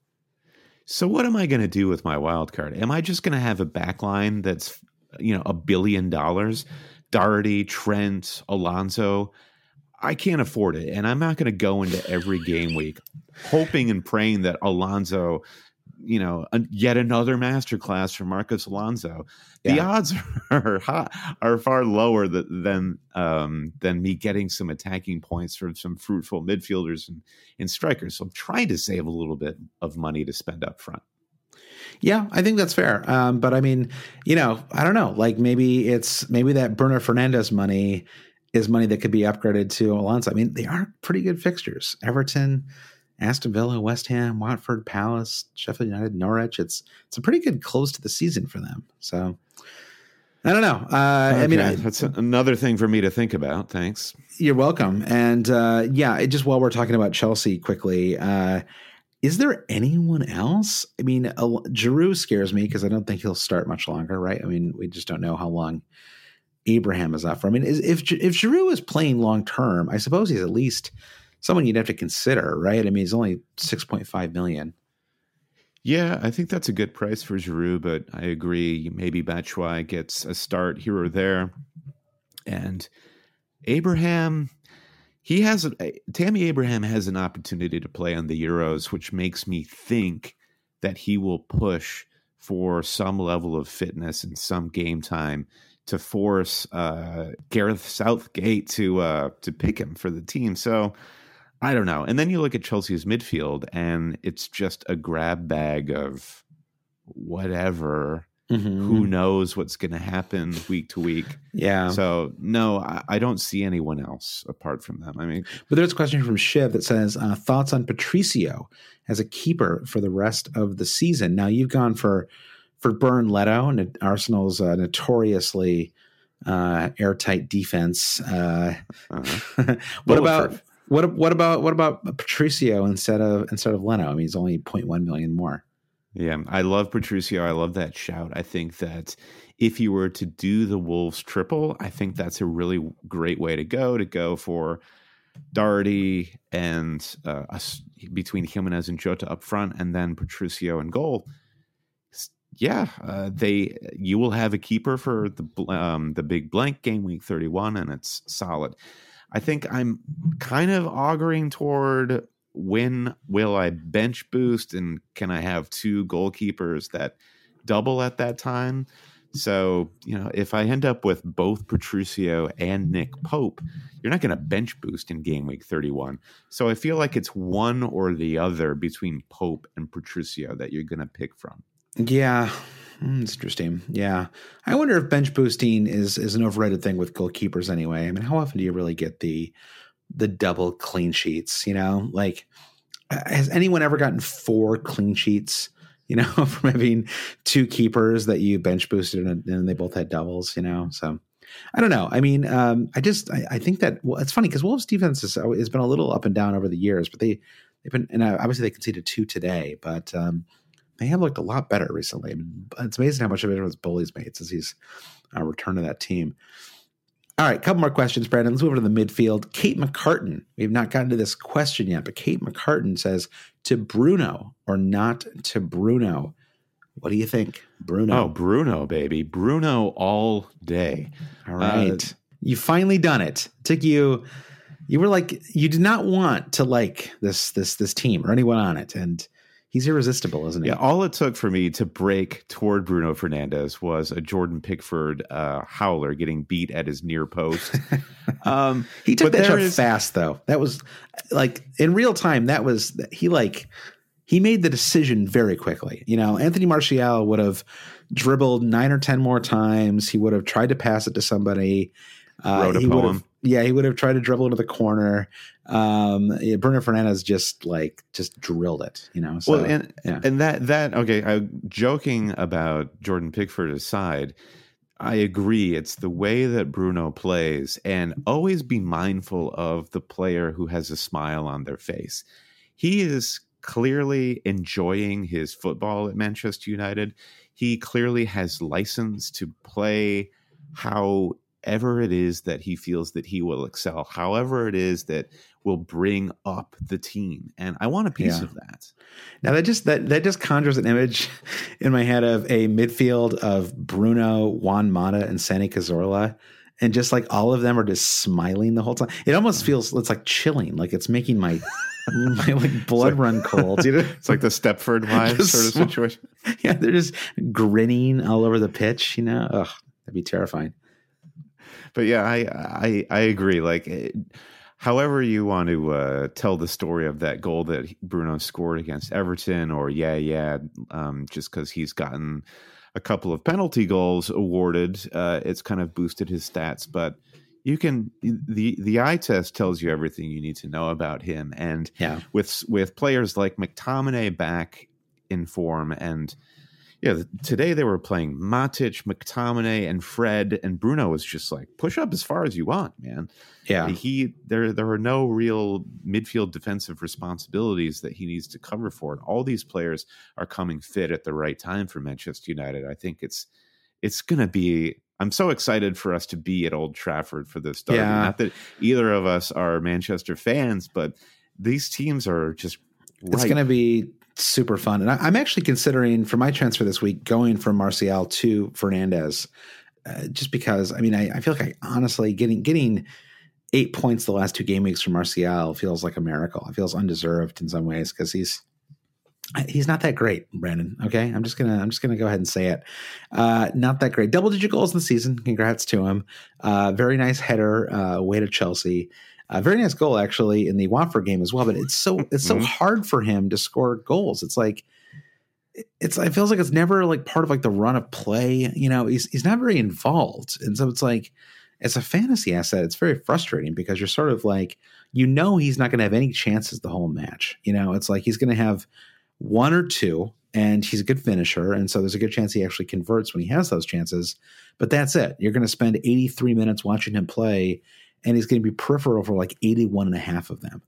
So what am I going to do with my wild card? Am I just going to have a backline that's you know a billion dollars? Doherty, Trent, Alonso. I can't afford it, and I'm not going to go into every game week hoping and praying that Alonso you know, yet another masterclass from Marcos Alonso. The yeah. odds *laughs* are are far lower than um, than me getting some attacking points from some fruitful midfielders and, and strikers. So I'm trying to save a little bit of money to spend up front. Yeah, I think that's fair. Um, but I mean, you know, I don't know. Like maybe it's maybe that Bruno Fernandes money is money that could be upgraded to Alonso. I mean, they are pretty good fixtures. Everton, Aston Villa, West Ham, Watford, Palace, Sheffield United, Norwich. It's it's a pretty good close to the season for them. So I don't know. Uh, okay. I mean, I, that's another thing for me to think about. Thanks. You're welcome. And uh, yeah, just while we're talking about Chelsea quickly, uh, is there anyone else? I mean, uh, Giroud scares me because I don't think he'll start much longer. Right? I mean, we just don't know how long Abraham is out for. I mean, is, if if Giroud is playing long term, I suppose he's at least someone you'd have to consider, right? I mean, he's only six point five million. Yeah, I think that's a good price for Giroud, but I agree. Maybe Batshuayi gets a start here or there, and Abraham, he has a, Tammy Abraham has an opportunity to play on the Euros, which makes me think that he will push for some level of fitness and some game time to force uh, Gareth Southgate to uh, to pick him for the team. So I don't know. And then you look at Chelsea's midfield, and it's just a grab bag of whatever. Mm-hmm. Who knows what's going to happen week to week? Yeah. So no, I, I, don't see anyone else apart from them. I mean, but there's a question from Shiv that says uh, thoughts on Patricio as a keeper for the rest of the season. Now you've gone for for Bernd Leno, and Arsenal's uh, notoriously uh, airtight defense. Uh, uh-huh. *laughs* what about what what about what about Patricio instead of instead of Leno? I mean, he's only 0.1 million more. Yeah, I love Patricio. I love that shout. I think that if you were to do the Wolves triple, I think that's a really great way to go. To go for Doherty and uh, us, between Jimenez and Jota up front, and then Patricio and goal. Yeah, uh, they you will have a keeper for the um, the big blank game week thirty one, and it's solid. I think I'm kind of auguring toward when will I bench boost and can I have two goalkeepers that double at that time? So, you know, if I end up with both Patricio and Nick Pope, you're not going to bench boost in game week 31. So I feel like it's one or the other between Pope and Patricio that you're going to pick from. Yeah. Mm, it's interesting. Yeah. I wonder if bench boosting is is an overrated thing with goalkeepers anyway. I mean, how often do you really get the the double clean sheets, you know? Like has anyone ever gotten four clean sheets, you know, *laughs* from having two keepers that you bench boosted and, and they both had doubles, you know? So I don't know. I mean, um, I just I, I, think that well, it's funny because Wolves defense has, has been a little up and down over the years, but they they've been and uh, obviously they conceded two today, but um, they have looked a lot better recently. It's amazing how much of it was Boly's made since he's uh, returned to that team. All right, couple more questions, Brandon. Let's move over to the midfield. Kate McCartan. We've not gotten to this question yet, but Kate McCartan says to Bruno or not to Bruno. What do you think, Bruno? Oh, Bruno, baby, Bruno all day. All right, uh, you finally done it. it. Took you. You were like you did not want to like this this this team or anyone on it, and he's irresistible, isn't he? Yeah, all it took for me to break toward Bruno Fernandes was a Jordan Pickford uh, howler getting beat at his near post. *laughs* Um, he took that shot is... fast, though. That was like in real time. That was he like he made the decision very quickly. You know, Anthony Martial would have dribbled nine or ten more times. He would have tried to pass it to somebody. Uh, Wrote a poem. Yeah, he would have tried to dribble into the corner. Um, yeah, Bruno Fernandes just like just drilled it, you know. So, well, and yeah. and that that okay. I, joking about Jordan Pickford aside, I agree. It's the way that Bruno plays, and always be mindful of the player who has a smile on their face. He is clearly enjoying his football at Manchester United. He clearly has license to play how ever it is that he feels that he will excel, however it is that will bring up the team. And I want a piece yeah. of that. Now that just that that just conjures an image *laughs* in my head of a midfield of Bruno, Juan Mata, and Santi Cazorla. And just like all of them are just smiling the whole time. It almost feels it's like chilling, like it's making my *laughs* my like blood like, run cold. You know? *laughs* It's like the Stepford wives sort of situation. Yeah, they're just grinning all over the pitch. You know, ugh, that'd be terrifying but yeah, I I I agree. Like, it, however you want to uh, tell the story of that goal that Bruno scored against Everton, or yeah, yeah, um, just because he's gotten a couple of penalty goals awarded, uh, it's kind of boosted his stats. But you can the the eye test tells you everything you need to know about him, and yeah. with with players like McTominay back in form and yeah, today they were playing Matic, McTominay, and Fred, and Bruno was just like push up as far as you want, man. Yeah, he there there are no real midfield defensive responsibilities that he needs to cover for, and all these players are coming fit at the right time for Manchester United. I think it's it's going to be. I'm so excited for us to be at Old Trafford for this derby. Yeah. Not that either of us are Manchester fans, but these teams are just. Right. It's going to be super fun. And I, am actually considering for my transfer this week going from Martial to Fernandes, uh, just because. I mean, I, I, feel like I honestly getting getting eight points the last two game weeks from Martial feels like a miracle. It feels undeserved in some ways because he's he's not that great, Brandon. Okay, I'm just gonna I'm just gonna go ahead and say it. Uh, not that great. Double digit goals in the season. Congrats to him. Uh, very nice header uh, away to Chelsea. A very nice goal actually in the Watford game as well. But it's so it's so mm-hmm. hard for him to score goals. It's like it's it feels like it's never like part of like the run of play. You know, he's he's not very involved, and so it's like as a fantasy asset. It's very frustrating because you're sort of like you know he's not going to have any chances the whole match. You know, it's like he's going to have one or two, and he's a good finisher, and so there's a good chance he actually converts when he has those chances. But that's it. You're going to spend 83 minutes watching him play, and he's going to be peripheral for like 81 and a half of them,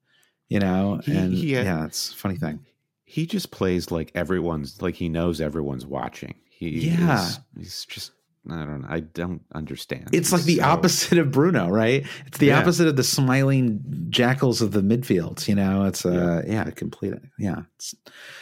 you know? He, and he, uh, yeah, it's a funny thing. He just plays like everyone's, like he knows everyone's watching. He, yeah. Is, he's just, I don't know. I don't understand. It's he's like the so... opposite of Bruno, right? It's the yeah. opposite of the smiling jackals of the midfield. You know, it's uh, yeah, yeah complete. Yeah, it's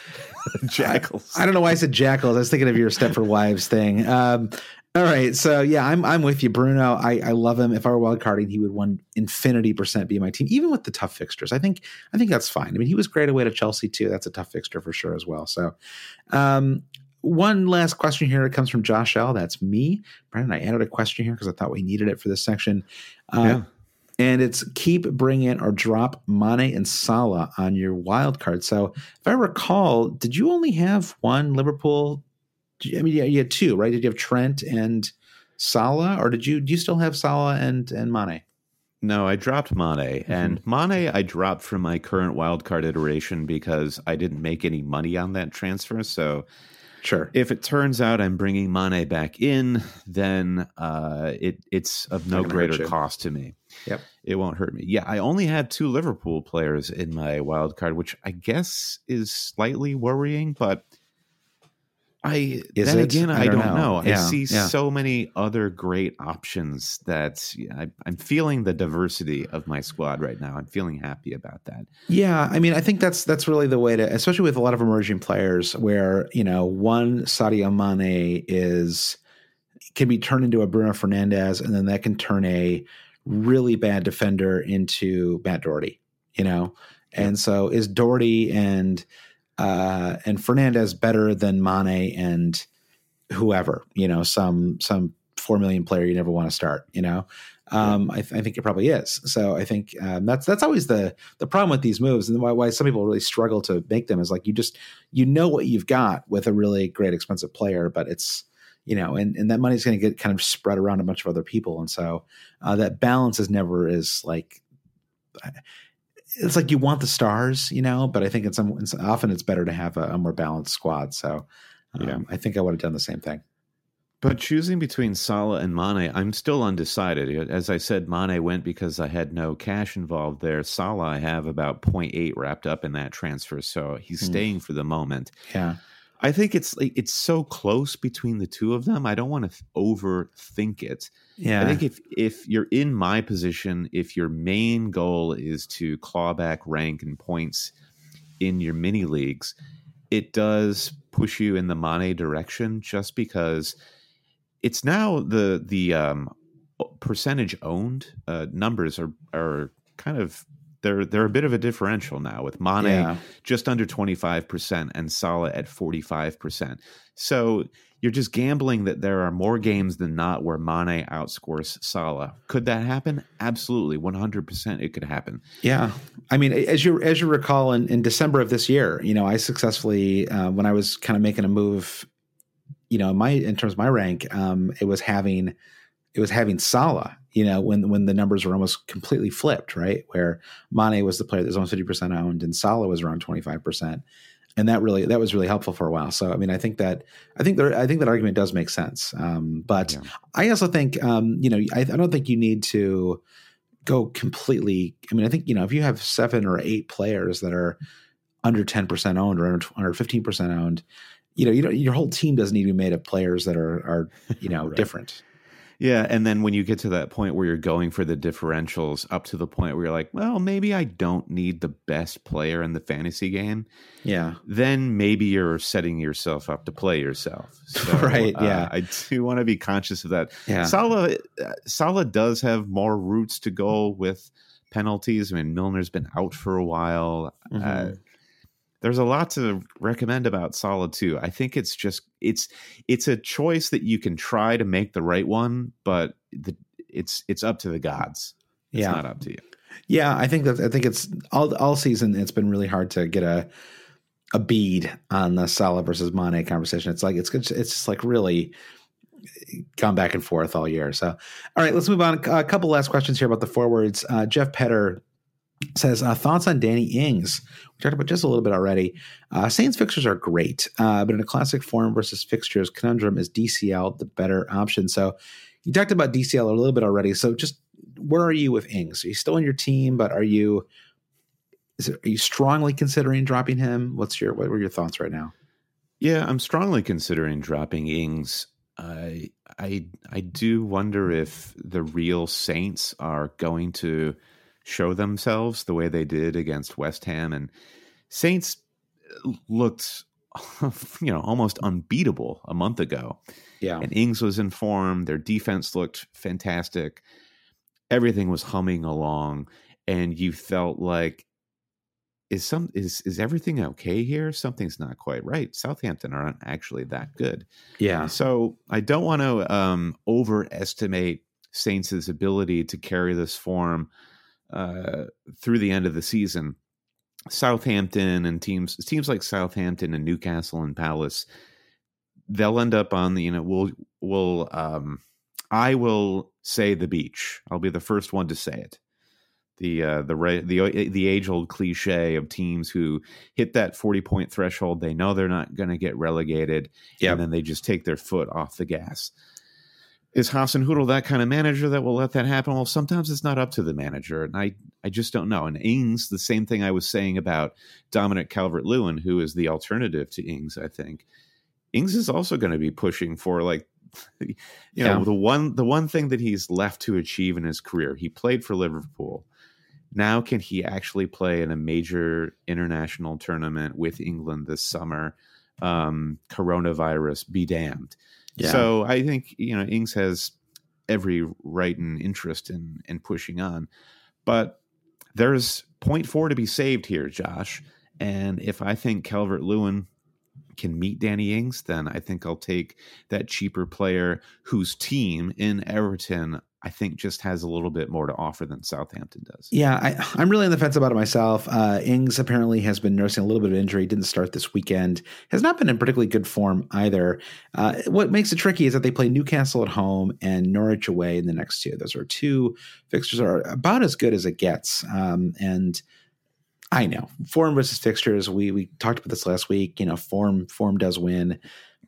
*laughs* jackals. I don't know why I said jackals. I was thinking of your Stepford Wives thing. Um, all right, so yeah, I'm I'm with you, Bruno. I, I love him. If I were wildcarding, he would one infinity percent be my team, even with the tough fixtures. I think I think that's fine. I mean, he was great away to Chelsea too. That's a tough fixture for sure as well. So, um, one last question here. It comes from Josh L. That's me, Brandon. I added a question here because I thought we needed it for this section. Uh, yeah. And it's keep, bring in, or drop Mane and Salah on your wild card. So, if I recall, did you only have one Liverpool I mean, yeah, you had two, right? Did you have Trent and Salah, or did you do you still have Salah and and Mane? No, I dropped Mane, mm-hmm. and Mane I dropped from my current wildcard iteration because I didn't make any money on that transfer. So Sure. If it turns out I'm bringing Mane back in, then uh, it it's of no greater cost to me. Yep. It won't hurt me. Yeah, I only had two Liverpool players in my wild card, which I guess is slightly worrying, but I Is then it? again I I don't don't, know. know. I see yeah. so many other great options that I, I'm feeling the diversity of my squad right now. I'm feeling happy about that. Yeah, I mean, I think that's that's really the way to, especially with a lot of emerging players, where you know one Sadio Mane is can be turned into a Bruno Fernandes, and then that can turn a really bad defender into Matt Doherty. You know, and so is Doherty and uh, and Fernandes better than Mane and whoever? You know, some some four million player you never want to start. You know. Um, I, th- I think it probably is. So I think um, that's that's always the the problem with these moves, and why, why some people really struggle to make them is like you just you know what you've got with a really great expensive player, but it's you know, and and that money's going to get kind of spread around a bunch of other people, and so uh, that balance is never is like it's like you want the stars, you know, but I think it's, it's often it's better to have a, a more balanced squad. So um, Yeah. I think I would have done the same thing. But choosing between Salah and Mane, I'm still undecided. As I said, Mane went because I had no cash involved there. Salah, I have about 0.8 wrapped up in that transfer, so he's Hmm. staying for the moment. Yeah, I think it's like it's so close between the two of them. I don't want to overthink it. yeah, I think if if you're in my position, if your main goal is to claw back rank and points in your mini leagues, it does push you in the Mane direction just because it's now the the um, percentage owned uh, numbers are are kind of they're they're a bit of a differential now with Mane yeah, just under 25% and Salah at 45%. So you're just gambling that there are more games than not where Mane outscores Salah. Could that happen? Absolutely. 100% it could happen. Yeah, I mean, as you as you recall, in, in December of this year, you know, I successfully uh, when I was kind of making a move, you know, my in terms of my rank, um, it was having it was having Salah. You know, when when the numbers were almost completely flipped, right? Where Mane was the player that was almost fifty percent owned, and Salah was around twenty five percent, and that really that was really helpful for a while. So, I mean, I think that I think there, I think that argument does make sense. Um, but Yeah. I also think, um, you know, I, I don't think you need to go completely. I mean, I think you know if you have seven or eight players that are under ten percent owned or under under fifteen percent owned, you know, you don't, your whole team doesn't need to be made of players that are are you *laughs* know Right. different. Yeah. And then when you get to that point where you're going for the differentials up to the point where you're like, well, maybe I don't need the best player in the fantasy game, Yeah, then maybe you're setting yourself up to play yourself. *laughs* So, Right, uh, yeah. I do want to be conscious of that. yeah, Salah, uh, Salah does have more routes to go with penalties. I mean, Milner's been out for a while. Uh, Mhm. There's a lot to recommend about Salah too. I think it's just it's it's a choice that you can try to make the right one, but the, it's it's up to the gods. It's yeah. not up to you. Yeah, I think that I think it's all all season. It's been really hard to get a a bead on the Salah versus Mane conversation. It's like it's it's just like really gone back and forth all year. So, all right, let's move on. A couple last questions here about the forwards. Uh, Jeff Petter says uh, thoughts on Danny Ings. We talked about just a little bit already. Uh, Saints fixtures are great, uh, but in a classic form versus fixtures conundrum, is DCL the better option? So, you talked about DCL a little bit already. So, just where are you with Ings? Are you still in your team, but are you is it, are you strongly considering dropping him? What's your what were your thoughts right now? Yeah, I'm strongly considering dropping Ings. I I I do wonder if the real Saints are going to show themselves the way they did against West Ham and Saints looked *laughs* you know almost unbeatable a month ago. Yeah, And Ings was in form, their defense looked fantastic. Everything was humming along and you felt like is some is is everything okay here? Something's not quite right. Southampton aren't actually that good. yeah, So I don't want to um, overestimate Saints' ability to carry this form uh, through the end of the season. Southampton and teams teams like Southampton and Newcastle and Palace, they'll end up on the you know we'll will um, I will say the beach. I'll be the first one to say it. the uh, the the the age old cliche of teams who hit that forty point threshold. They know they're not going to get relegated, yep. and then they just take their foot off the gas. Is Hasenhüttl that kind of manager that will let that happen? Well, sometimes it's not up to the manager, and I I just don't know. And Ings, the same thing I was saying about Dominic Calvert Lewin, who is the alternative to Ings. I think Ings is also going to be pushing for like *laughs* you know yeah. the one the one thing that he's left to achieve in his career. He played for Liverpool now can he actually play in a major international tournament with England this summer? Um, coronavirus be damned. Yeah. So I think you know Ings has every right and interest in in pushing on, but there's point four to be saved here, Josh. And if I think Calvert Lewin can meet Danny Ings, then I think I'll take that cheaper player whose team in Everton I think just has a little bit more to offer than Southampton does. Yeah, I, am really on the fence about it myself. Uh, Ings apparently has been nursing a little bit of injury. Didn't start this weekend. Has not been in particularly good form either. Uh, what makes it tricky is that they play Newcastle at home and Norwich away in the next two. Those are two fixtures are about as good as it gets. Um, and I know form versus fixtures. We we talked about this last week. You know, form form does win.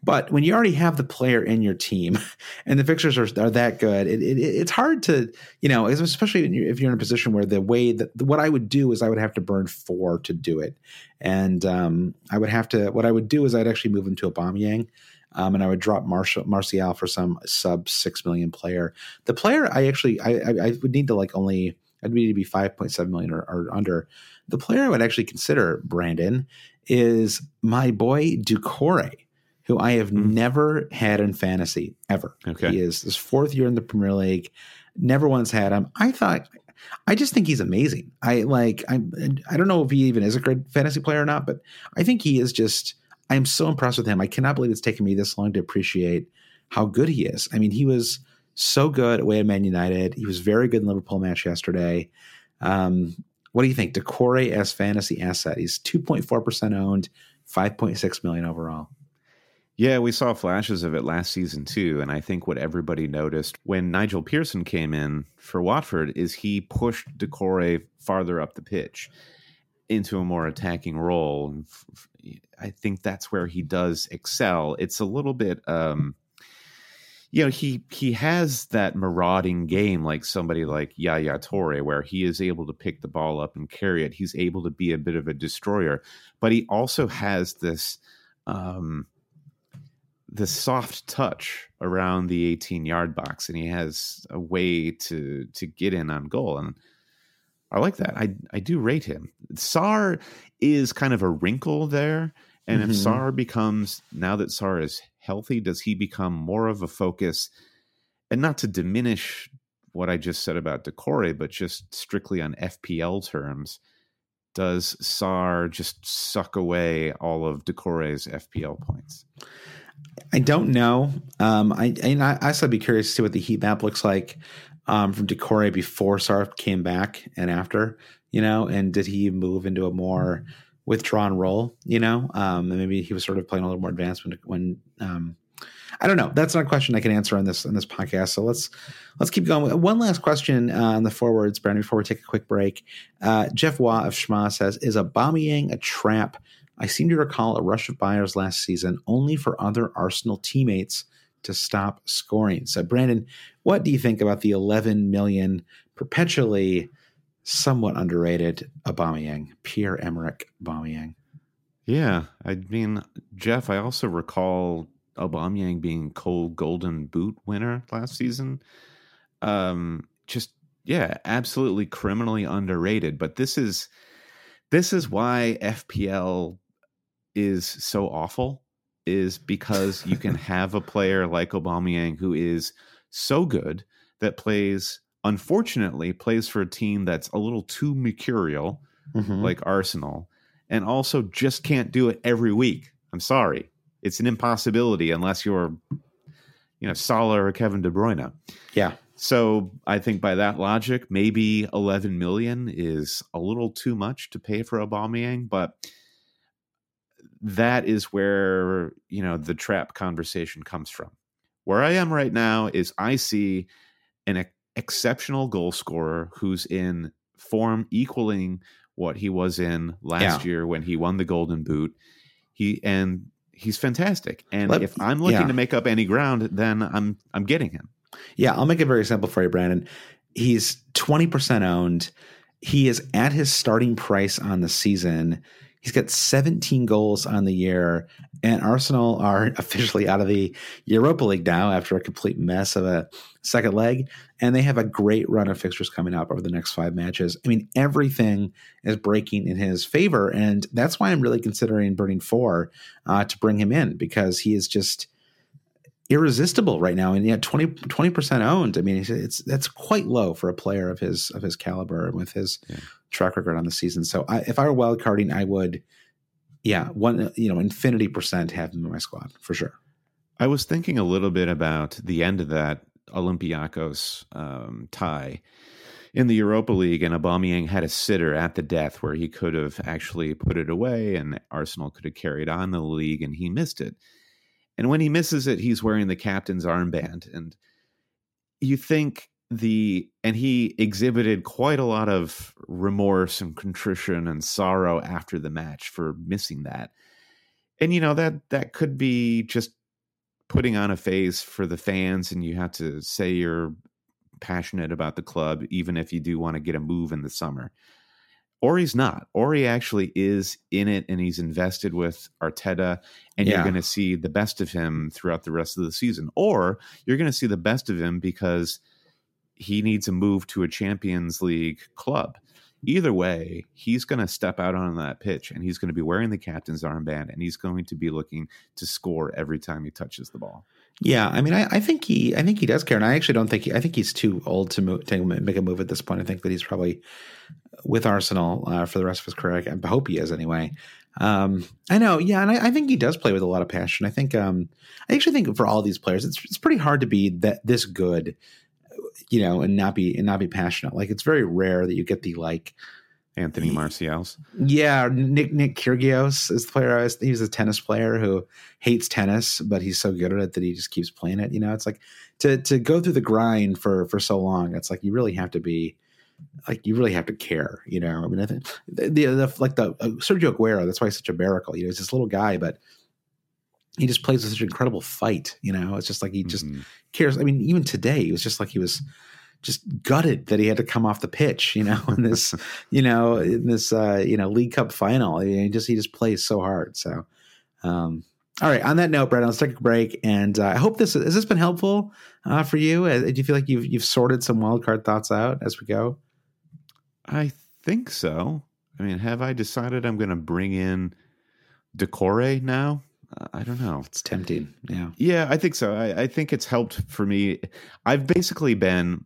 But when you already have the player in your team *laughs* and the fixtures are, are that good, it, it, it's hard to, you know, especially if you're in a position where the way that what I would do is I would have to burn four to do it. And um, I would have to, what I would do is I'd actually move him to Aubameyang. Um, and I would drop Martial, Martial for some sub six million player. The player I actually I, I, I would need to like only I'd need to be five point seven million or, or, under. The player I would actually consider Brandon is my boy Doucouré who I have mm. never had in fantasy ever. Okay. He is his fourth year in the Premier League. Never once had him. I thought I just think he's amazing. I like I I don't know if he even is a great fantasy player or not, but I think he is just I'm so impressed with him. I cannot believe it's taken me this long to appreciate how good he is. I mean, he was so good away at Man United. He was very good in Liverpool match yesterday. Um, what do you think? Doucouré as fantasy asset. He's 2.4% owned, 5.6 million overall. Yeah, we saw flashes of it last season too. And I think what everybody noticed when Nigel Pearson came in for Watford is he pushed Doucouré farther up the pitch into a more attacking role. And I think that's where he does excel. It's a little bit um you know, he he has that marauding game like somebody like Yaya Toure, where he is able to pick the ball up and carry it. He's able to be a bit of a destroyer, but he also has this um the soft touch around the 18 yard box and he has a way to to get in on goal and I like that. I I do rate him. Sarr is kind of a wrinkle there and mm-hmm. if Sarr becomes now that Sarr is healthy does he become more of a focus and not to diminish what I just said about Doucouré but just strictly on FPL terms does Sarr just suck away all of Doucouré's FPL points? I don't know. Um, I, I I also be curious to see what the heat map looks like um, from Doucouré before Sarr came back and after. You know, and did he move into a more withdrawn role? You know, um, and maybe he was sort of playing a little more advanced when when um, I don't know. That's not a question I can answer on this on this podcast. So let's let's keep going. One last question uh, on the forwards, Brandon, before we take a quick break. Uh, Jeff Waugh of Schma says, "Is a Aubameyang a trap I seem to recall a rush of buyers last season only for other Arsenal teammates to stop scoring. So, Brandon, what do you think about the 11 million perpetually somewhat underrated Aubameyang, Pierre Emerick Aubameyang? Yeah, I mean, Jeff, I also recall Aubameyang being Cole Golden Boot winner last season. Um, just yeah, absolutely criminally underrated. But this is this is why FPL is so awful is because you can *laughs* have a player like Aubameyang who is so good that plays unfortunately plays for a team that's a little too mercurial mm-hmm. like Arsenal and also just can't do it every week. I'm sorry. It's an impossibility unless you're you know Salah or Kevin De Bruyne. Yeah. So I think by that logic, maybe 11 million is a little too much to pay for Aubameyang, but that is where you know the trap conversation comes from where i am right now is i see an exceptional goal scorer who's in form equaling what he was in last Yeah. year when he won the Golden Boot. He and he's fantastic. And Let- if I'm looking yeah. to make up any ground, then I'm I'm getting him. Yeah, I'll make it very simple for you, Brandon. He's 20% owned. He is at his starting price on the season. He's got 17 goals on the year, and Arsenal are *laughs* officially out of the Europa League now after a complete mess of a second leg. And they have a great run of fixtures coming up over the next five matches. I mean, everything is breaking in his favor. And that's why I'm really considering burning four uh, to bring him in because he is just irresistible right now and yet 20 percent owned. I mean, it's, it's that's quite low for a player of his of his caliber and with his Yeah. track record on the season. So I, if I were wild carding, I would, yeah, one you know infinity percent have him in my squad for sure. I was thinking a little bit about the end of that Olympiacos um, tie in the Europa League, and Aubameyang had a sitter at the death where he could have actually put it away, and Arsenal could have carried on the league, and he missed it. And when he misses it, he's wearing the captain's armband, and you think the and he exhibited quite a lot of remorse and contrition and sorrow after the match for missing that. And you know that that could be just putting on a face for the fans and you have to say you're passionate about the club even if you do want to get a move in the summer or he's not or he actually is in it and he's invested with arteta and you're going to see the best of him throughout the rest of the season or you're going to see the best of him because he needs a move to a champions league club. Either way he's going to step out on that pitch and he's going to be wearing the captain's armband and he's going to be looking to score every time he touches the ball. Yeah, I mean, I, I think he, I think he does care, and I actually don't think he, I think he's too old to move, to make a move at this point. I think that he's probably with Arsenal uh, for the rest of his career. I hope he is anyway. Um, I know, yeah, and I, I think he does play with a lot of passion. I think, um, I actually think for all these players, it's it's pretty hard to be that this good, you know, and not be and not be passionate. Like it's very rare that you get the like anthony martial's yeah, Nick Nick Kyrgios is the player. I was, he was a tennis player who hates tennis, but he's so good at it that he just keeps playing it. You know, it's like to to go through the grind for for so long. It's like you really have to be like you really have to care. You know, I mean, I think the, the, the like the uh, Sergio Aguero. That's why he's such a miracle. You know, he's this little guy, but he just plays with such an incredible fight. You know, it's just like he just Mhm. cares. I mean, even today, it was just like he was just gutted that he had to come off the pitch, you know, *laughs* in this, you know, in this, uh, you know, League Cup final. I mean, he just he just plays so hard. So, um, all right. On that note, Brad, let's take a break, and uh, I hope this has this been helpful uh, for you. Uh, do you feel like you've you've sorted some wild card thoughts out as we go? i think so i mean have i decided i'm going to bring in Doucouré now i don't know It's tempting. Yeah. Yeah, I think so. I, I think it's helped for me. I've basically been.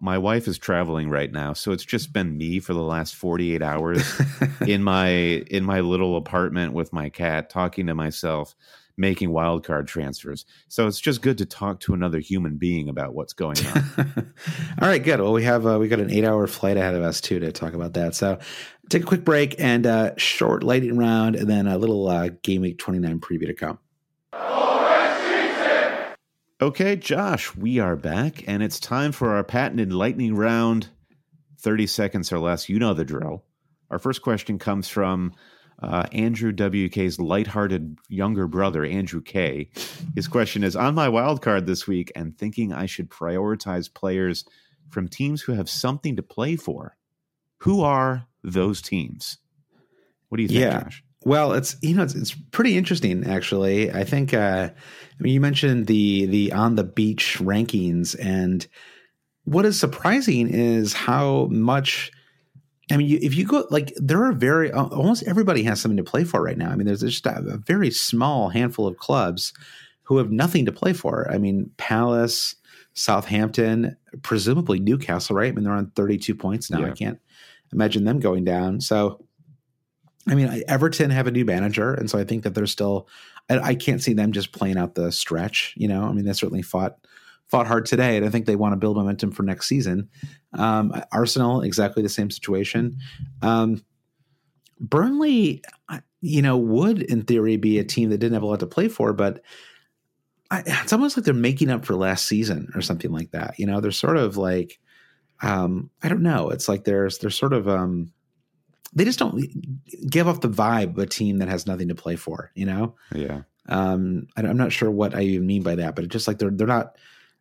My wife is traveling right now, so it's just been me for the last forty eight hours *laughs* in my in my little apartment with my cat, talking to myself, making wild card transfers. So it's just good to talk to another human being about what's going on. *laughs* All right, good. Well, we have uh, we got an eight hour flight ahead of us too to talk about that. So take a quick break and uh, short lightning round, and then a little uh, game week twenty nine preview to come. Okay, Josh, we are back, and it's time for our patented lightning round. 30 seconds or less. You know the drill. Our first question comes from uh, Andrew WK's lighthearted younger brother, Andrew K. His question is On my wild card this week and thinking I should prioritize players from teams who have something to play for. Who are those teams? What do you think, Yeah. Josh? Well, it's you know it's, it's pretty interesting actually. I think uh, I mean you mentioned the the on the beach rankings, and what is surprising is how much. I mean, you, if you go like there are very almost everybody has something to play for right now. I mean, there's just a, a very small handful of clubs who have nothing to play for. I mean, Palace, Southampton, presumably Newcastle, right? I mean, they're on 32 points now. I can't imagine them going down. So, I mean, Everton have a new manager, and so I think that they're still. I, I can't see them just playing out the stretch. You know, I mean, they certainly fought fought hard today, and I think they want to build momentum for next season. Um, Arsenal, exactly the same situation. Um, Burnley, you know, would in theory be a team that didn't have a lot to play for, but I, it's almost like they're making up for last season or something like that. You know, they're sort of like um, I don't know. It's like there's there's sort of um, they just don't give off the vibe of a team that has nothing to play for. You know? Yeah. Um, I, am not sure what I even mean by that, but it's just like they're they're not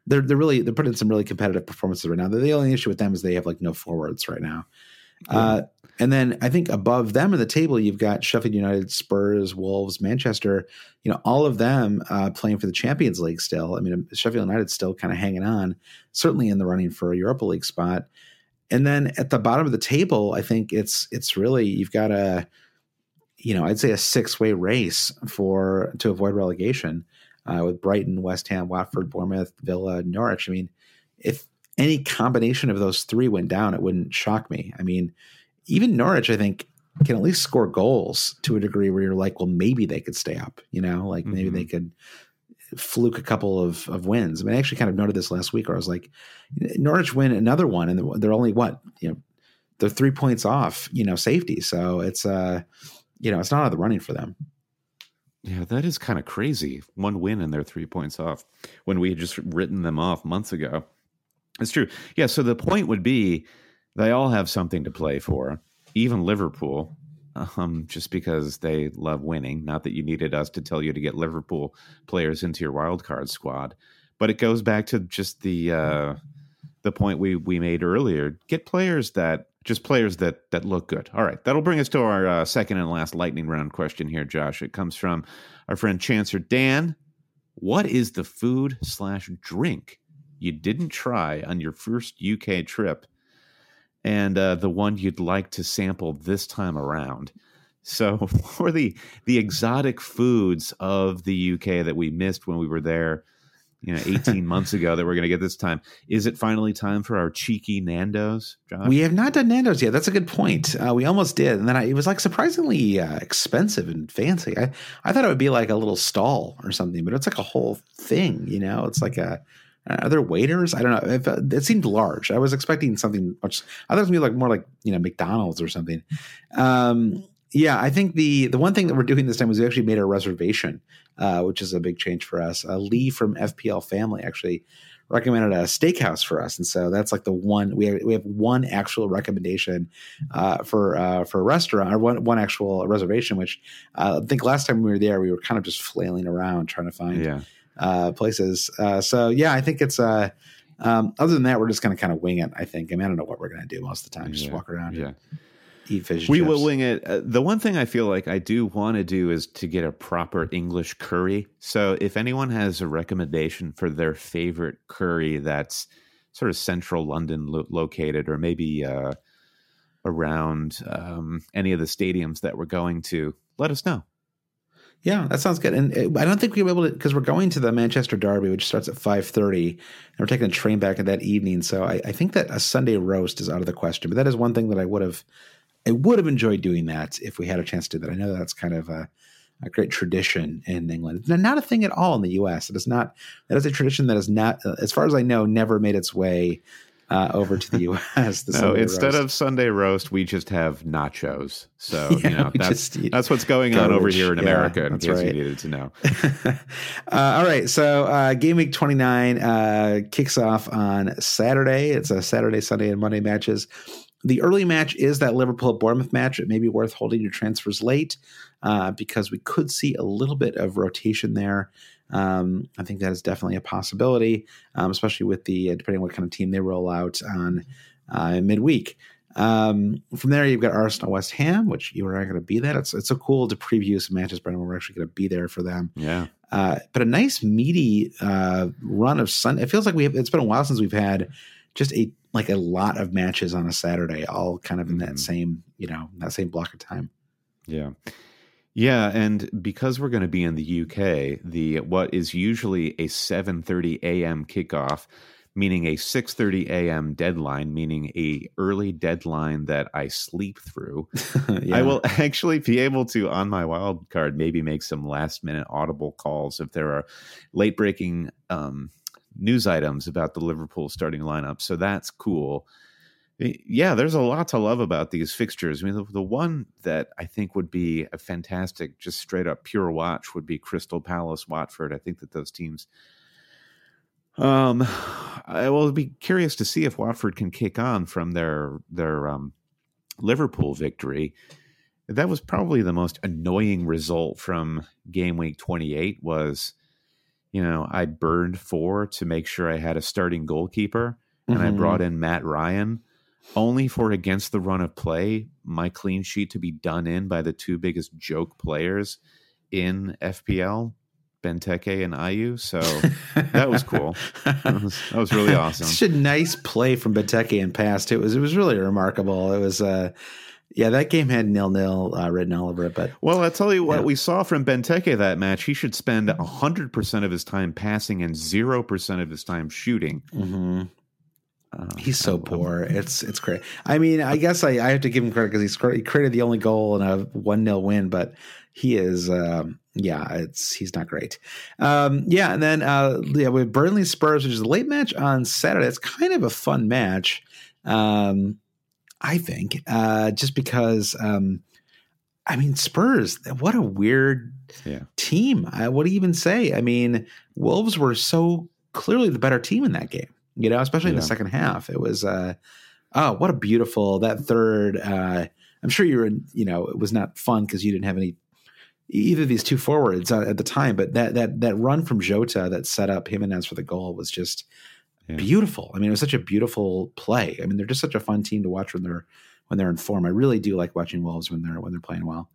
they're they're really they're putting some really competitive performances right now. The only issue with them is they have like no forwards right now. Yeah. Uh, and then I think above them in the table, you've got Sheffield United, Spurs, Wolves, Manchester. You know, all of them uh, playing for the Champions League still. I mean, Sheffield United still kind of hanging on, certainly in the running for a Europa League spot. And then at the bottom of the table, I think it's it's really you've got a, you know, I'd say a six way race for to avoid relegation uh, with Brighton, West Ham, Watford, Bournemouth, Villa, Norwich. I mean, if any combination of those three went down, it wouldn't shock me. I mean even Norwich, I think, can at least score goals to a degree where you're like, well, maybe they could stay up, you know, like maybe mm-hmm. they could fluke a couple of, of wins. I mean, I actually kind of noted this last week where I was like, Norwich win another one and they're only what, you know, they're three points off, you know, safety. So it's, uh, you know, it's not out of the running for them. Yeah, that is kind of crazy. One win and they're three points off when we had just written them off months ago. It's true. Yeah. So the point would be they all have something to play for, even Liverpool, um, just because they love winning. Not that you needed us to tell you to get Liverpool players into your wild card squad, but it goes back to just the uh, the point we we made earlier. Get players that just players that that look good. All right, that'll bring us to our uh, second and last lightning round question here, Josh. It comes from our friend Chancer Dan. What is the food slash drink you didn't try on your first UK trip and uh, the one you'd like to sample this time around. So, *laughs* for the the exotic foods of the UK that we missed when we were there, you know, 18 *laughs* months ago that we're going to get this time, is it finally time for our cheeky Nando's, Josh? We have not done Nando's yet. That's a good point. Uh, we almost did, and then I, it was like surprisingly uh, expensive and fancy. I I thought it would be like a little stall or something, but it's like a whole thing. You know, it's like a are there waiters? I don't know. It, uh, it, seemed large. I was expecting something much. I thought it was gonna be like more like you know McDonald's or something. Um, yeah, I think the the one thing that we're doing this time is we actually made a reservation, uh, which is a big change for us. Uh, Lee from FPL Family actually recommended a steakhouse for us, and so that's like the one we have, we have one actual recommendation uh, for uh, for a restaurant or one one actual reservation. Which uh, I think last time we were there, we were kind of just flailing around trying to find. Yeah uh, places. Uh, so yeah, I think it's uh, um, other than that, we're just going to kind of wing it. I think. I mean, I don't know what we're going to do most of the time. Just yeah. walk around. Yeah. Eat fish. We chips. will wing it. Uh, the one thing I feel like I do want to do is to get a proper English curry. So if anyone has a recommendation for their favorite curry that's sort of central London lo- located, or maybe uh, around um, any of the stadiums that we're going to, let us know. Yeah, that sounds good. And uh, I don't think we'll be able to because we're going to the Manchester Derby, which starts at five thirty, and we're taking a train back in that evening. So I, I, think that a Sunday roast is out of the question. But that is one thing that I would have, I would have enjoyed doing that if we had a chance to do that. I know that's kind of a, a great tradition in England. Not a thing at all in the U.S. It is not. That is a tradition that is not, uh, as far as I know, never made its way uh, over to the *laughs* U.S. The no, instead roast. of Sunday roast, we just have nachos. So *laughs* yeah, you know that's that's what's going garbage. on over here in yeah, America. In case right. you needed to know. *laughs* uh, all right, so uh, game week twenty nine uh, kicks off on Saturday. It's a Saturday, Sunday, and Monday matches. The early match is that Liverpool Bournemouth match. It may be worth holding your transfers late uh, because we could see a little bit of rotation there. Um, I think that is definitely a possibility, um, especially with the uh, depending on what kind of team they roll out on uh, midweek. Um, from there, you've got Arsenal West Ham, which you are not going to be that. It's it's so cool to preview some matches, Brendan. We're actually going to be there for them. Yeah. Uh, but a nice meaty uh, run of sun. It feels like we have. It's been a while since we've had just a like a lot of matches on a Saturday, all kind of in mm-hmm. that same you know that same block of time. Yeah. Yeah, and because we're going to be in the UK, the what is usually a 7:30 a.m. kickoff, meaning a 6:30 a.m. deadline, meaning a early deadline that I sleep through. *laughs* yeah. I will *laughs* actually be able to on my wild card maybe make some last minute audible calls if there are late breaking um, news items about the Liverpool starting lineup. So that's cool yeah, there's a lot to love about these fixtures. I mean, the, the, one that I think would be a fantastic, just straight up pure watch would be Crystal Palace Watford. I think that those teams Um, I will be curious to see if Watford can kick on from their their um, Liverpool victory. That was probably the most annoying result from game week 28 was you know, I burned four to make sure I had a starting goalkeeper and mm-hmm. I brought in Matt Ryan only for against the run of play, my clean sheet to be done in by the two biggest joke players in FPL, Benteke and Ayew. So that was cool. that, was, that was really *laughs* awesome. Such a nice play from Benteke and past. It was it was really remarkable. It was uh yeah, that game had nil nil uh, written all over it. But well, I tell you what, yeah. we saw from Benteke that match. He should spend hundred percent of his time passing and zero percent of his time shooting. Mm-hmm. Uh, he's so poor. It's it's great. I mean, I guess I, I have to give him credit because he created the only goal in a one 0 win, but he is um, yeah, it's he's not great. Um, yeah, and then uh, yeah, with Burnley Spurs, which is a late match on Saturday. It's kind of a fun match. Um, I think, uh, just because, um, I mean, Spurs, what a weird yeah. team. Uh, what do you even say? I mean, Wolves were so clearly the better team in that game, you know, especially in the second half. It was, uh, oh, what a beautiful, that third, uh, I'm sure you were, in, you know, it was not fun because you didn't have any either of these two forwards uh, at the time, but that that that run from Jota that set up him and Jimenez for the goal was just yeah. beautiful. I mean, it was such a beautiful play. I mean, they're just such a fun team to watch when they're when they're in form. I really do like watching Wolves when they're when they're playing well.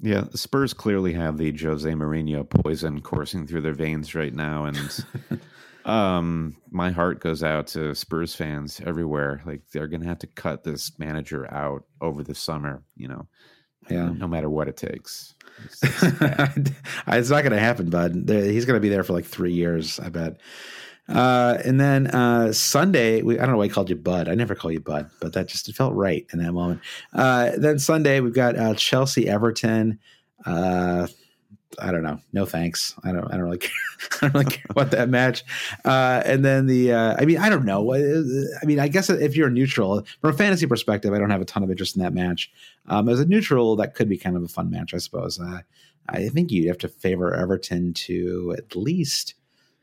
Yeah, the Spurs clearly have the Jose Mourinho poison coursing through their veins right now, and *laughs* um, my heart goes out to Spurs fans everywhere. Like they're going to have to cut this manager out over the summer. You know, yeah, no matter what it takes. *laughs* It's, it's, *laughs* it's not going to happen, bud. He's going to be there for like three years, I bet. Uh, and then uh, Sunday, we, I don't know why I called you Bud. I never call you Bud, but that just felt right in that moment. Uh, then Sunday, we've got uh, Chelsea Everton. Uh, I don't know. No thanks. I don't. I don't really *laughs* care. I don't really care about that match. Uh, and then the. I mean, I don't know. I mean, I guess if you're neutral from a fantasy perspective, I don't have a ton of interest in that match. Um, as a neutral, that could be kind of a fun match, I suppose. I think you'd have to favor Everton to at least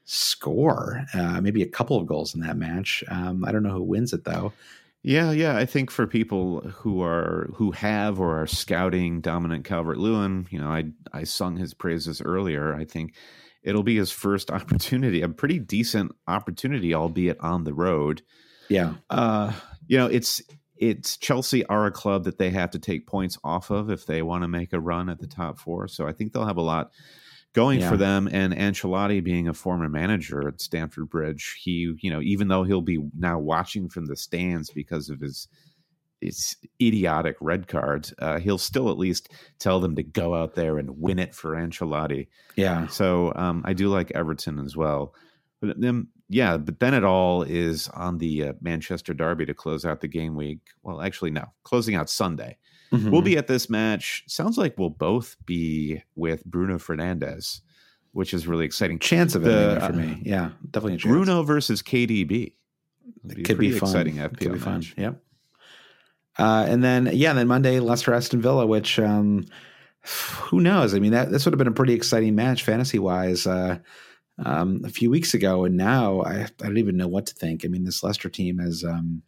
score, uh, maybe a couple of goals in that match. Um, I don't know who wins it though. Yeah, yeah. I think for people who are who have or are scouting Dominic Calvert Lewin, you know, I I sung his praises earlier. I think it'll be his first *laughs* opportunity, a pretty decent opportunity, albeit on the road. Yeah. Uh, you know, it's it's Chelsea are a club that they have to take points off of if they want to make a run at the top four. So I think they'll have a lot going yeah. for them. And Ancelotti, being a former manager at Stamford Bridge, he, you know, even though he'll be now watching from the stands because of his his idiotic red card, uh, he'll still at least tell them to go out there and win it for Ancelotti. Yeah. So um, I do like Everton as well. But then, yeah, but then it all is on the uh, Manchester Derby to close out the game week. Well, actually, no, closing out Sunday. Mm-hmm. We'll be at this match. Sounds like we'll both be with Bruno Fernandes, which is really exciting. Chance of it for me. Yeah, definitely a chance. Bruno versus KDB. It could be fun. exciting FPL could be fun. match. Yep. Uh, and then yeah, then Monday Leicester Aston Villa, which um, who knows? I mean, that this would have been a pretty exciting match fantasy wise. Uh, um, a few weeks ago, and now I, I don't even know what to think. I mean, this Leicester team is um,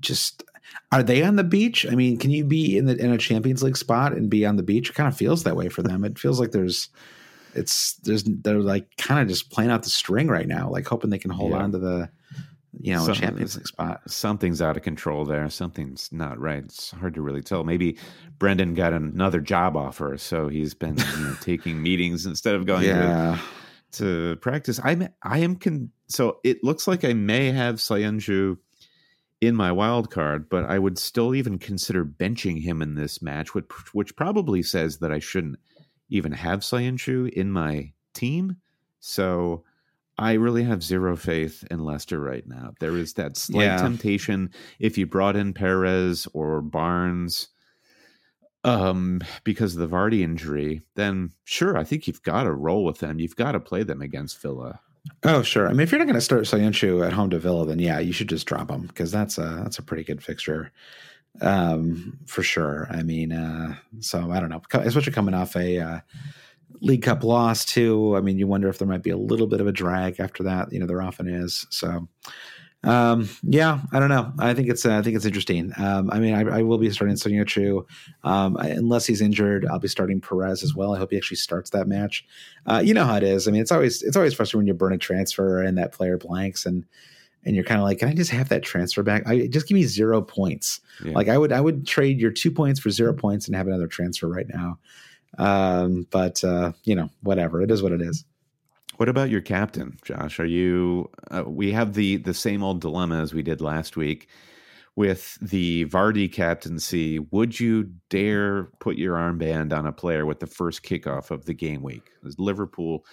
just are they on the beach? I mean, can you be in the in a Champions League spot and be on the beach? It kind of feels that way for them. It feels like there's it's there's they're like kind of just playing out the string right now, like hoping they can hold yeah. on to the you know Champions League spot. Something's out of control there. Something's not right. It's hard to really tell. Maybe Brendan got another job offer, so he's been you know, *laughs* taking meetings instead of going yeah. to, to practice. I'm I am con- so it looks like I may have Söyüncü in my wild card, but I would still even consider benching him in this match, which, which probably says that I shouldn't even have Söyüncü in my team. So I really have zero faith in Leicester right now. There is that slight yeah. temptation if you brought in Perez or Barnes um, because of the Vardy injury, then sure, I think you've got to roll with them. You've got to play them against Villa. Oh, sure. I mean, if you're not going to start Söyüncü at home to Villa, then yeah, you should just drop him because that's a that's a pretty good fixture, um, for sure. I mean, uh, so I don't know, especially coming off a uh, League Cup loss too. I mean, you wonder if there might be a little bit of a drag after that. You know, there often is. So, um, yeah, I don't know. I think it's uh, I think it's interesting. Um, I mean, I, I, will be starting Söyüncü, um, unless he's injured. I'll be starting Perez as well. I hope he actually starts that match. Uh, you know how it is. I mean, it's always it's always frustrating when you burn a transfer and that player blanks and and you're kind of like, can I just have that transfer back? I just give me zero points. Yeah. Like I would I would trade your two points for zero points and have another transfer right now. Um, but uh, you know, whatever. It is what it is. What about your captain, Josh? Are you? Uh, we have the the same old dilemma as we did last week with the Vardy captaincy. Would you dare put your armband on a player with the first kickoff of the game week? As Liverpool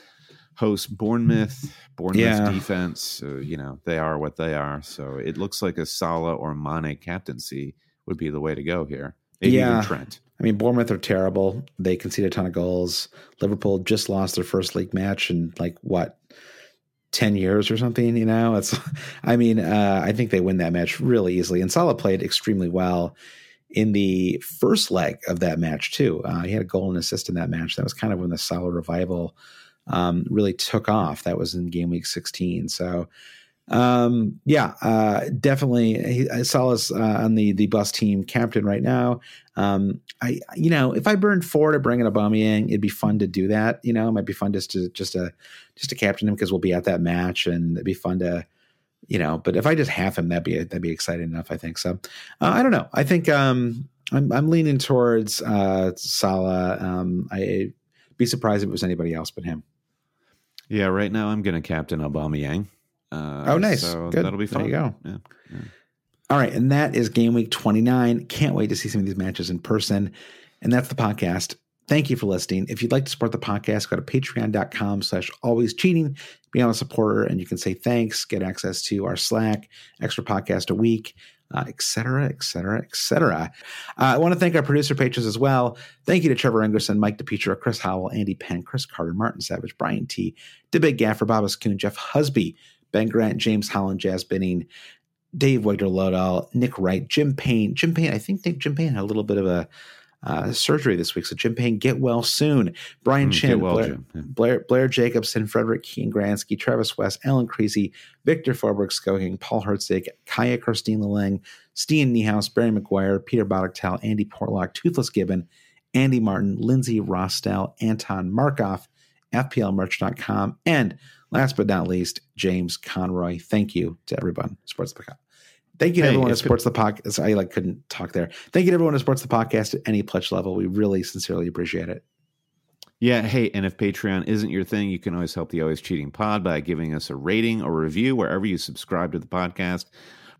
hosts Bournemouth, *laughs* Bournemouth yeah. defense, uh, you know they are what they are. So it looks like a Salah or Mane captaincy would be the way to go here. Maybe yeah. Trent. I mean, Bournemouth are terrible. They concede a ton of goals. Liverpool just lost their first league match in like what, 10 years or something, you know? It's, *laughs* I mean, uh, I think they win that match really easily. And Salah played extremely well in the first leg of that match, too. Uh, he had a goal and assist in that match. That was kind of when the Salah revival um, really took off. That was in game week 16. So, um, yeah, uh, definitely. He, saw us uh, on the the bus team captain right now. Um, I, you know, if I burned four to bring in Aubameyang, it'd be fun to do that. You know, it might be fun just to just to just to captain him because we'll be at that match, and it'd be fun to, you know. But if I just have him, that'd be that'd be exciting enough. I think so. Uh, I don't know. I think um, I'm I'm leaning towards uh, Salah. Um, I'd be surprised if it was anybody else but him. Yeah, right now I'm going to captain Aubameyang. Uh, oh, nice. So Good. that'll be fun. There you go. Yeah. yeah. All right. And that is game week 29. Can't wait to see some of these matches in person. And that's the podcast. Thank you for listening. If you'd like to support the podcast, go to patreon.com slash always cheating, become a supporter, and you can say thanks, get access to our Slack, extra podcast a week, uh, et cetera, et cetera, et cetera. Uh, I want to thank our producer patrons as well. Thank you to Trevor Engerson, Mike DePietro, Chris Howell, Andy Penn, Chris Carter, Martin Savage, Brian T, The Big Gaffer, Babas Kuhn, Jeff Husby, Ben Grant, James Holland, Jazz Binning, Dave Wegner Lodell, Nick Wright, Jim Payne. Jim Payne, I think Nick Jim Payne had a little bit of a uh, surgery this week. So Jim Payne, get well soon. Brian mm, Chin, well, Blair, yeah. Blair, Blair, Jacobson, Frederick Keen Gransky, Travis West, Alan Creasy, Victor Forberg Skoking, Paul Herzig, Kaya Christine Laleng, Steen Niehaus, Barry McGuire, Peter Boddicktal, Andy Portlock, Toothless Gibbon, Andy Martin, Lindsay Rostel, Anton Markov, FPLmerch.com, and Last but not least, James Conroy. Thank you to everyone who supports the podcast. Thank you to hey, everyone who supports good. the podcast. I like couldn't talk there. Thank you to everyone who supports the podcast at any pledge level. We really sincerely appreciate it. Yeah. Hey, and if Patreon isn't your thing, you can always help the Always Cheating Pod by giving us a rating or review wherever you subscribe to the podcast.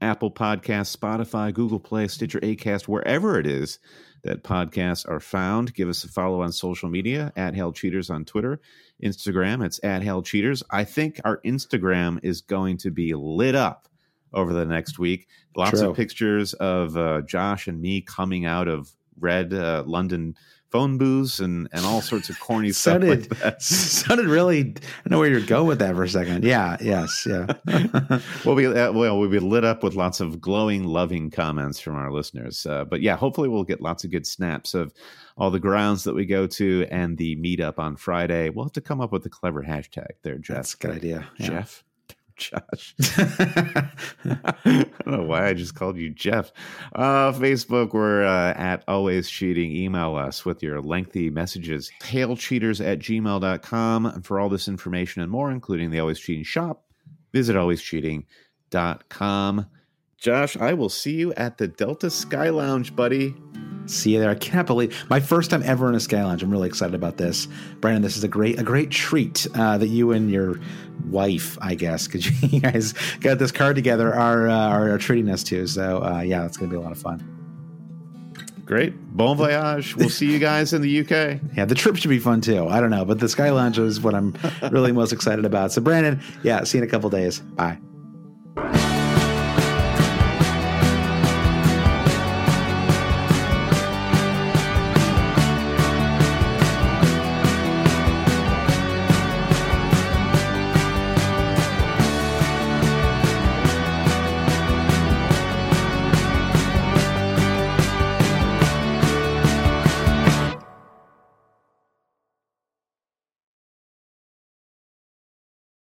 Apple Podcasts, Spotify, Google Play, Stitcher, Acast, wherever it is that podcasts are found. Give us a follow on social media at Hail Cheaters on Twitter, Instagram. It's at Hail Cheaters. I think our Instagram is going to be lit up over the next week. Lots True. of pictures of uh, Josh and me coming out of red uh, London phone booths and and all sorts of corny *laughs* stuff like that. *laughs* Sounded really. I know where you're going with that for a second. Yeah. Yes. Yeah. *laughs* we'll be uh, well. We'll be lit up with lots of glowing, loving comments from our listeners. Uh, but yeah, hopefully we'll get lots of good snaps of all the grounds that we go to and the meetup on Friday. We'll have to come up with a clever hashtag there, Jeff. That's a good idea. Yeah. Jeff. Josh. *laughs* I don't know why I just called you Jeff. Uh, Facebook, we're uh, at Always Cheating. Email us with your lengthy messages. Hailcheaters at gmail.com. And for all this information and more, including the Always Cheating shop, visit alwayscheating.com. Josh, I will see you at the Delta Sky Lounge, buddy. See you there. I can't believe my first time ever in a Sky Lounge. I'm really excited about this, Brandon. This is a great a great treat uh, that you and your wife, I guess, *laughs* because you guys got this card together, are uh, are, are treating us to. So uh, yeah, it's going to be a lot of fun. Great. Bon voyage. We'll see you guys in the UK. *laughs* Yeah, the trip should be fun too. I don't know, but the Sky Lounge is what I'm really most excited about. So, Brandon, yeah, see you in a couple days. Bye.